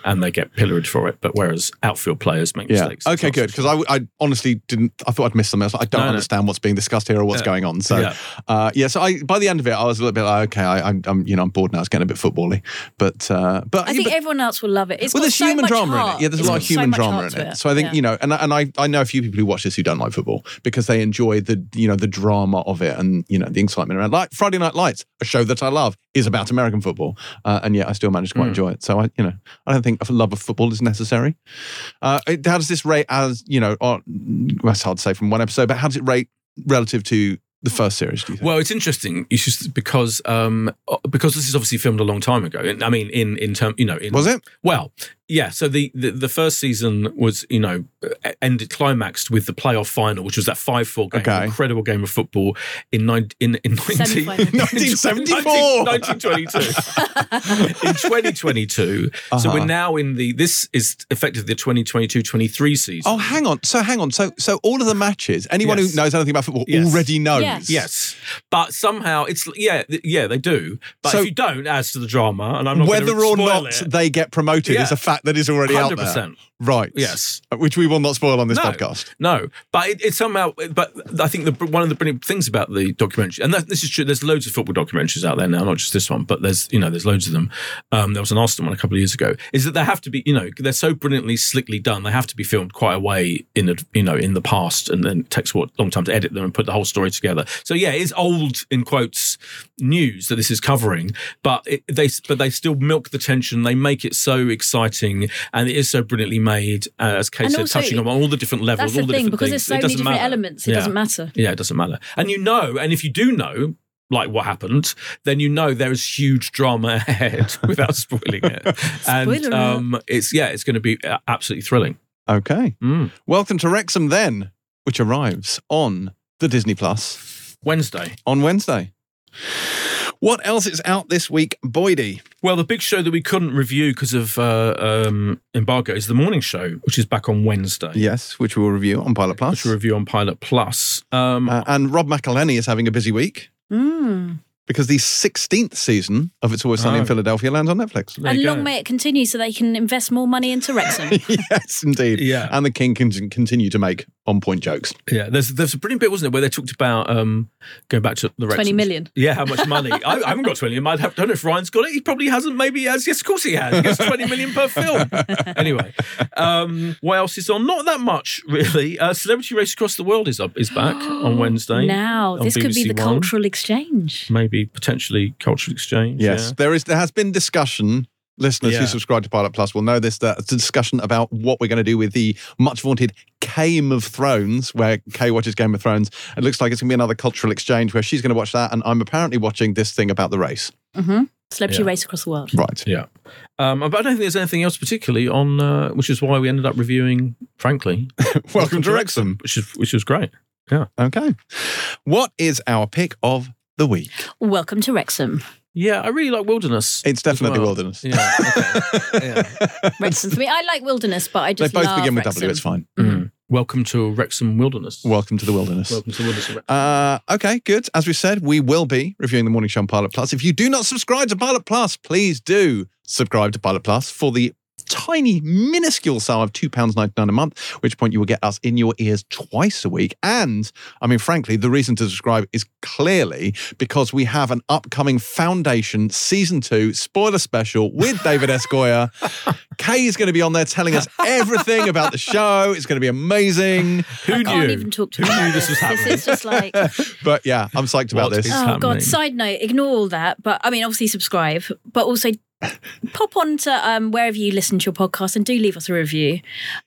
and they get pilloried for it. But whereas outfield players make Yeah. mistakes. Okay, good. Because I, I honestly didn't. I thought I'd missed something. I was like, I don't No, no. understand what's being discussed here or what's Yeah. going on. So, Yeah. uh, yeah. So I, by the end of it, I was a little bit like, okay, I, I'm, I'm, you know, I'm bored now. It's getting a bit footbally, but, uh, but I think but- everyone else will love it. It's well, got there's so human much drama in it. Yeah, there's It's a lot of got so human drama in to it. So I think Yeah. you know, and and I I know a few people who watch this who don't like football because they enjoy the you know the drama of it and you know the excitement around. Like Friday Night Lights, a show that I love, is about American football, uh, and yet I still manage to quite Mm. enjoy it. So I you know I don't think a love of football is necessary. Uh, it- how does this rate as you know? On, that's hard to say from one episode, but how does it rate relative to the first series? Do you think? Well, it's interesting. It's just because um because this is obviously filmed a long time ago. I mean, in in term, you know, in, was it? Well, yeah. So the, the the first season was you know ended climaxed with the playoff final, which was that five four game, Okay. incredible game of football in nine, in in 19, Semi-final. 1974. 1922 in 2022. So Uh-huh. we're now in the this is effectively the 2022-23 season. Oh, hang on. So hang on. So so all of the matches, anyone Yes. who knows anything about football Yes. already knows. Yes. Yes, but somehow it's yeah, yeah, they do. But So- if you don't, adds to the drama, and I'm not Whether or not it. they get promoted Yeah. is a fact that it's already out there. 100%. Right. Yes. Which we will not spoil on this No. podcast. No, but it, it's somehow. But I think the one of the brilliant things about the documentary, and that, this is true. There's loads of football documentaries out there now, not just this one, but there's you know there's loads of them. Um, there was an Arsenal one a couple of years ago. Is that they have to be you know they're so brilliantly slickly done. They have to be filmed quite a way in the you know in the past, and then it takes what long time to edit them and put the whole story together. So yeah, it's old in quotes news that this is covering, but it, they but they still milk the tension. They make it so exciting, and it is so brilliantly made. Uh, as Kay And said, also, touching on all the different levels, That's all the the thing different because things. there's so it many doesn't different matter. elements. It Yeah. doesn't matter. Yeah, it doesn't matter. And you know, and if you do know, like what happened, then you know there is huge drama ahead without spoiling it. and um, it's yeah, it's going to be uh, absolutely thrilling. Okay. Mm. Welcome to Wrexham then, which arrives on the Disney Plus Wednesday. on Wednesday. What else is out this week, Boydie? Well, the big show that we couldn't review because of uh, um, embargo is the morning show, which is back on Wednesday. Yes, which we will review on Pilot Plus. Which we review on Pilot Plus. Um, Uh, and Rob McElhenney is having a busy week Mm. Because the 16th season of It's Always Sunny in Oh. Philadelphia lands on Netflix. there And long go. may it continue so they can invest more money into Wrexham. yes, indeed. Yeah. And the King can continue to make on point jokes. Yeah, there's there's a brilliant bit, wasn't it, where they talked about um, going back to the 20 Wrexham. million. Yeah, how much money? I, I haven't got 20 million. I don't know if Ryan's got it. He probably hasn't. Maybe he has. Yes, of course he has. He gets 20 million per film. anyway, um, what else is on? Not that much, really. Uh, Celebrity Race Across the World is up, is back on Wednesday. Now, on this could be BBC the One. cultural exchange. Maybe potentially cultural exchange. Yes, yeah. there is. There has been discussion. Listeners who subscribe to Pilot Plus will know this. That it's a discussion about what we're going to do with the much vaunted Game of Thrones, where Kay watches Game of Thrones. It looks like it's going to be another cultural exchange where she's going to watch that, and I'm apparently watching this thing about the race. hmm Celebrity Yeah. race across the world. Right. Yeah. Um, but I don't think there's anything else particularly on, uh, which is why we ended up reviewing, frankly, Welcome to Wrexham. which is which was great. Yeah. Okay. What is our pick of the week? Welcome to Wrexham. Yeah, I really like Wilderness. It's definitely well. Wilderness. Yeah. Okay. yeah. Wrexham for me. I like wilderness, but I just They just both love begin with Wrexham. W. It's fine. Mm. Welcome to Wrexham Wilderness. Welcome to the wilderness. Welcome to the Wilderness. of Wrexham. Uh, okay, good. As we said, we will be reviewing the Morning Show on Pilot Plus. If you do not subscribe to Pilot Plus, please do subscribe to Pilot Plus for the tiny, minuscule sum of £2.99 a month, which point you will get us in your ears twice a week. And, I mean, frankly, the reason to subscribe is clearly because we have an upcoming Foundation Season 2 spoiler special with David S. Goyer. Kay is going to be on there telling us everything about the show. It's going to be amazing. Who I knew? can't even talk to Who knew this was happening? This is just like, But yeah, I'm psyched about What this. oh happening? god. Side note: ignore all that. But I mean, obviously subscribe, but also pop on to um, wherever you listen to your podcast and do leave us a review.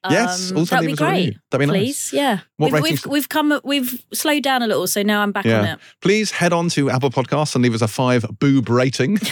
Um, Yes, also that'd leave be great. That'd be nice. Please, yeah. What we've, ratings- we've we've come we've slowed down a little, so now I'm back on Yeah. it. Please head on to Apple Podcasts and leave us a five boob rating.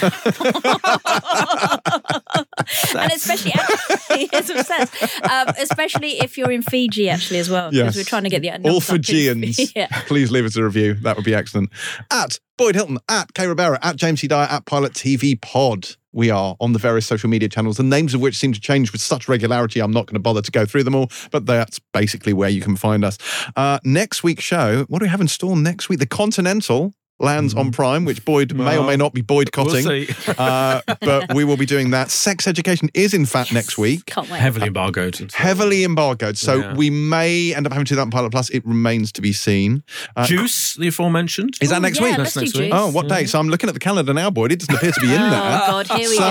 and especially actually. Um, especially if you're in Fiji, actually as well, because Yes. we're trying to get the All numbers up in- Fijians, yeah. please leave us a review. That would be excellent. At Boyd Hilton, at Kay Ribera, at James C. Dyer, at Pilot TV Pod. We are on the various social media channels, the names of which seem to change with such regularity. I'm not going to bother to go through them all, but that's basically where you can find us. Uh, next week's show, what do we have in store next week? The Continental lands on Prime, which Boyd may or may not be boycotting. We'll see. uh, but we will be doing that. Sex education is, in fact, next week. Can't wait. Heavily embargoed. and so. Heavily embargoed. So Yeah. we may end up having to do that on Pilot Plus. It remains to be seen. Uh, Juice, the aforementioned. Is that Oh, next yeah, week? let's That's next week. juice. Oh, what day? So I'm looking at the calendar now, Boyd. It doesn't appear to be in there. Oh. God, here we so,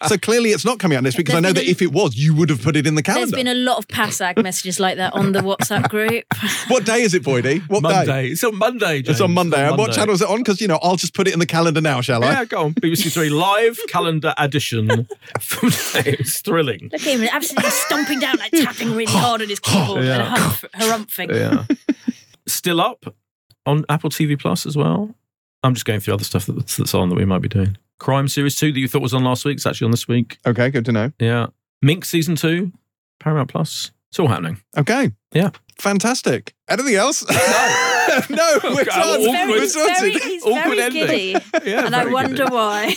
go. so clearly it's not coming out next week because I know that a- if it was, you would have put it in the calendar. There's been a lot of PASAG messages like that on the WhatsApp group. what day is it, Boydie? What day? Monday. It's on Monday. It's on Monday. What channel is it on? Because, you know, I'll just put it in the calendar now, shall I? Yeah, go on. BBC Three live calendar addition. it's thrilling. Look at him, absolutely stomping down, like tapping really hard on his keyboard Yeah. and humph- harumphing. Yeah. Still up on Apple TV Plus as well. I'm just going through other stuff that's, that's on that we might be doing. Crime Series 2 that you thought was on last week. It's actually on this week. Okay, good to know. Yeah. Minx Season 2, Paramount Plus. It's all happening. Okay. Yeah. Fantastic. Anything else? no, we're done. He's Awkward. We're he's sorted. very, he's Awkward very ending. giddy. Yeah, and I wonder good. why.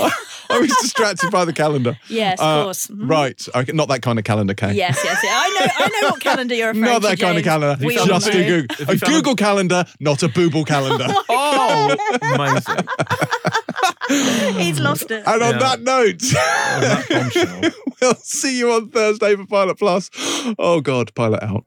I was distracted by the calendar. yes, Uh, of course. Mhm. Right. Okay, not that kind of calendar, Kay. Yes, yes, yeah. I know I know what calendar you're referring Not to. that kind of calendar. We Just a. Google, a you found a- Google calendar, not a Booble calendar. Oh, amazing. He's lost it. And on Yeah. that note, that we'll see you on Thursday for Pilot Plus. Oh, God, Pilot out.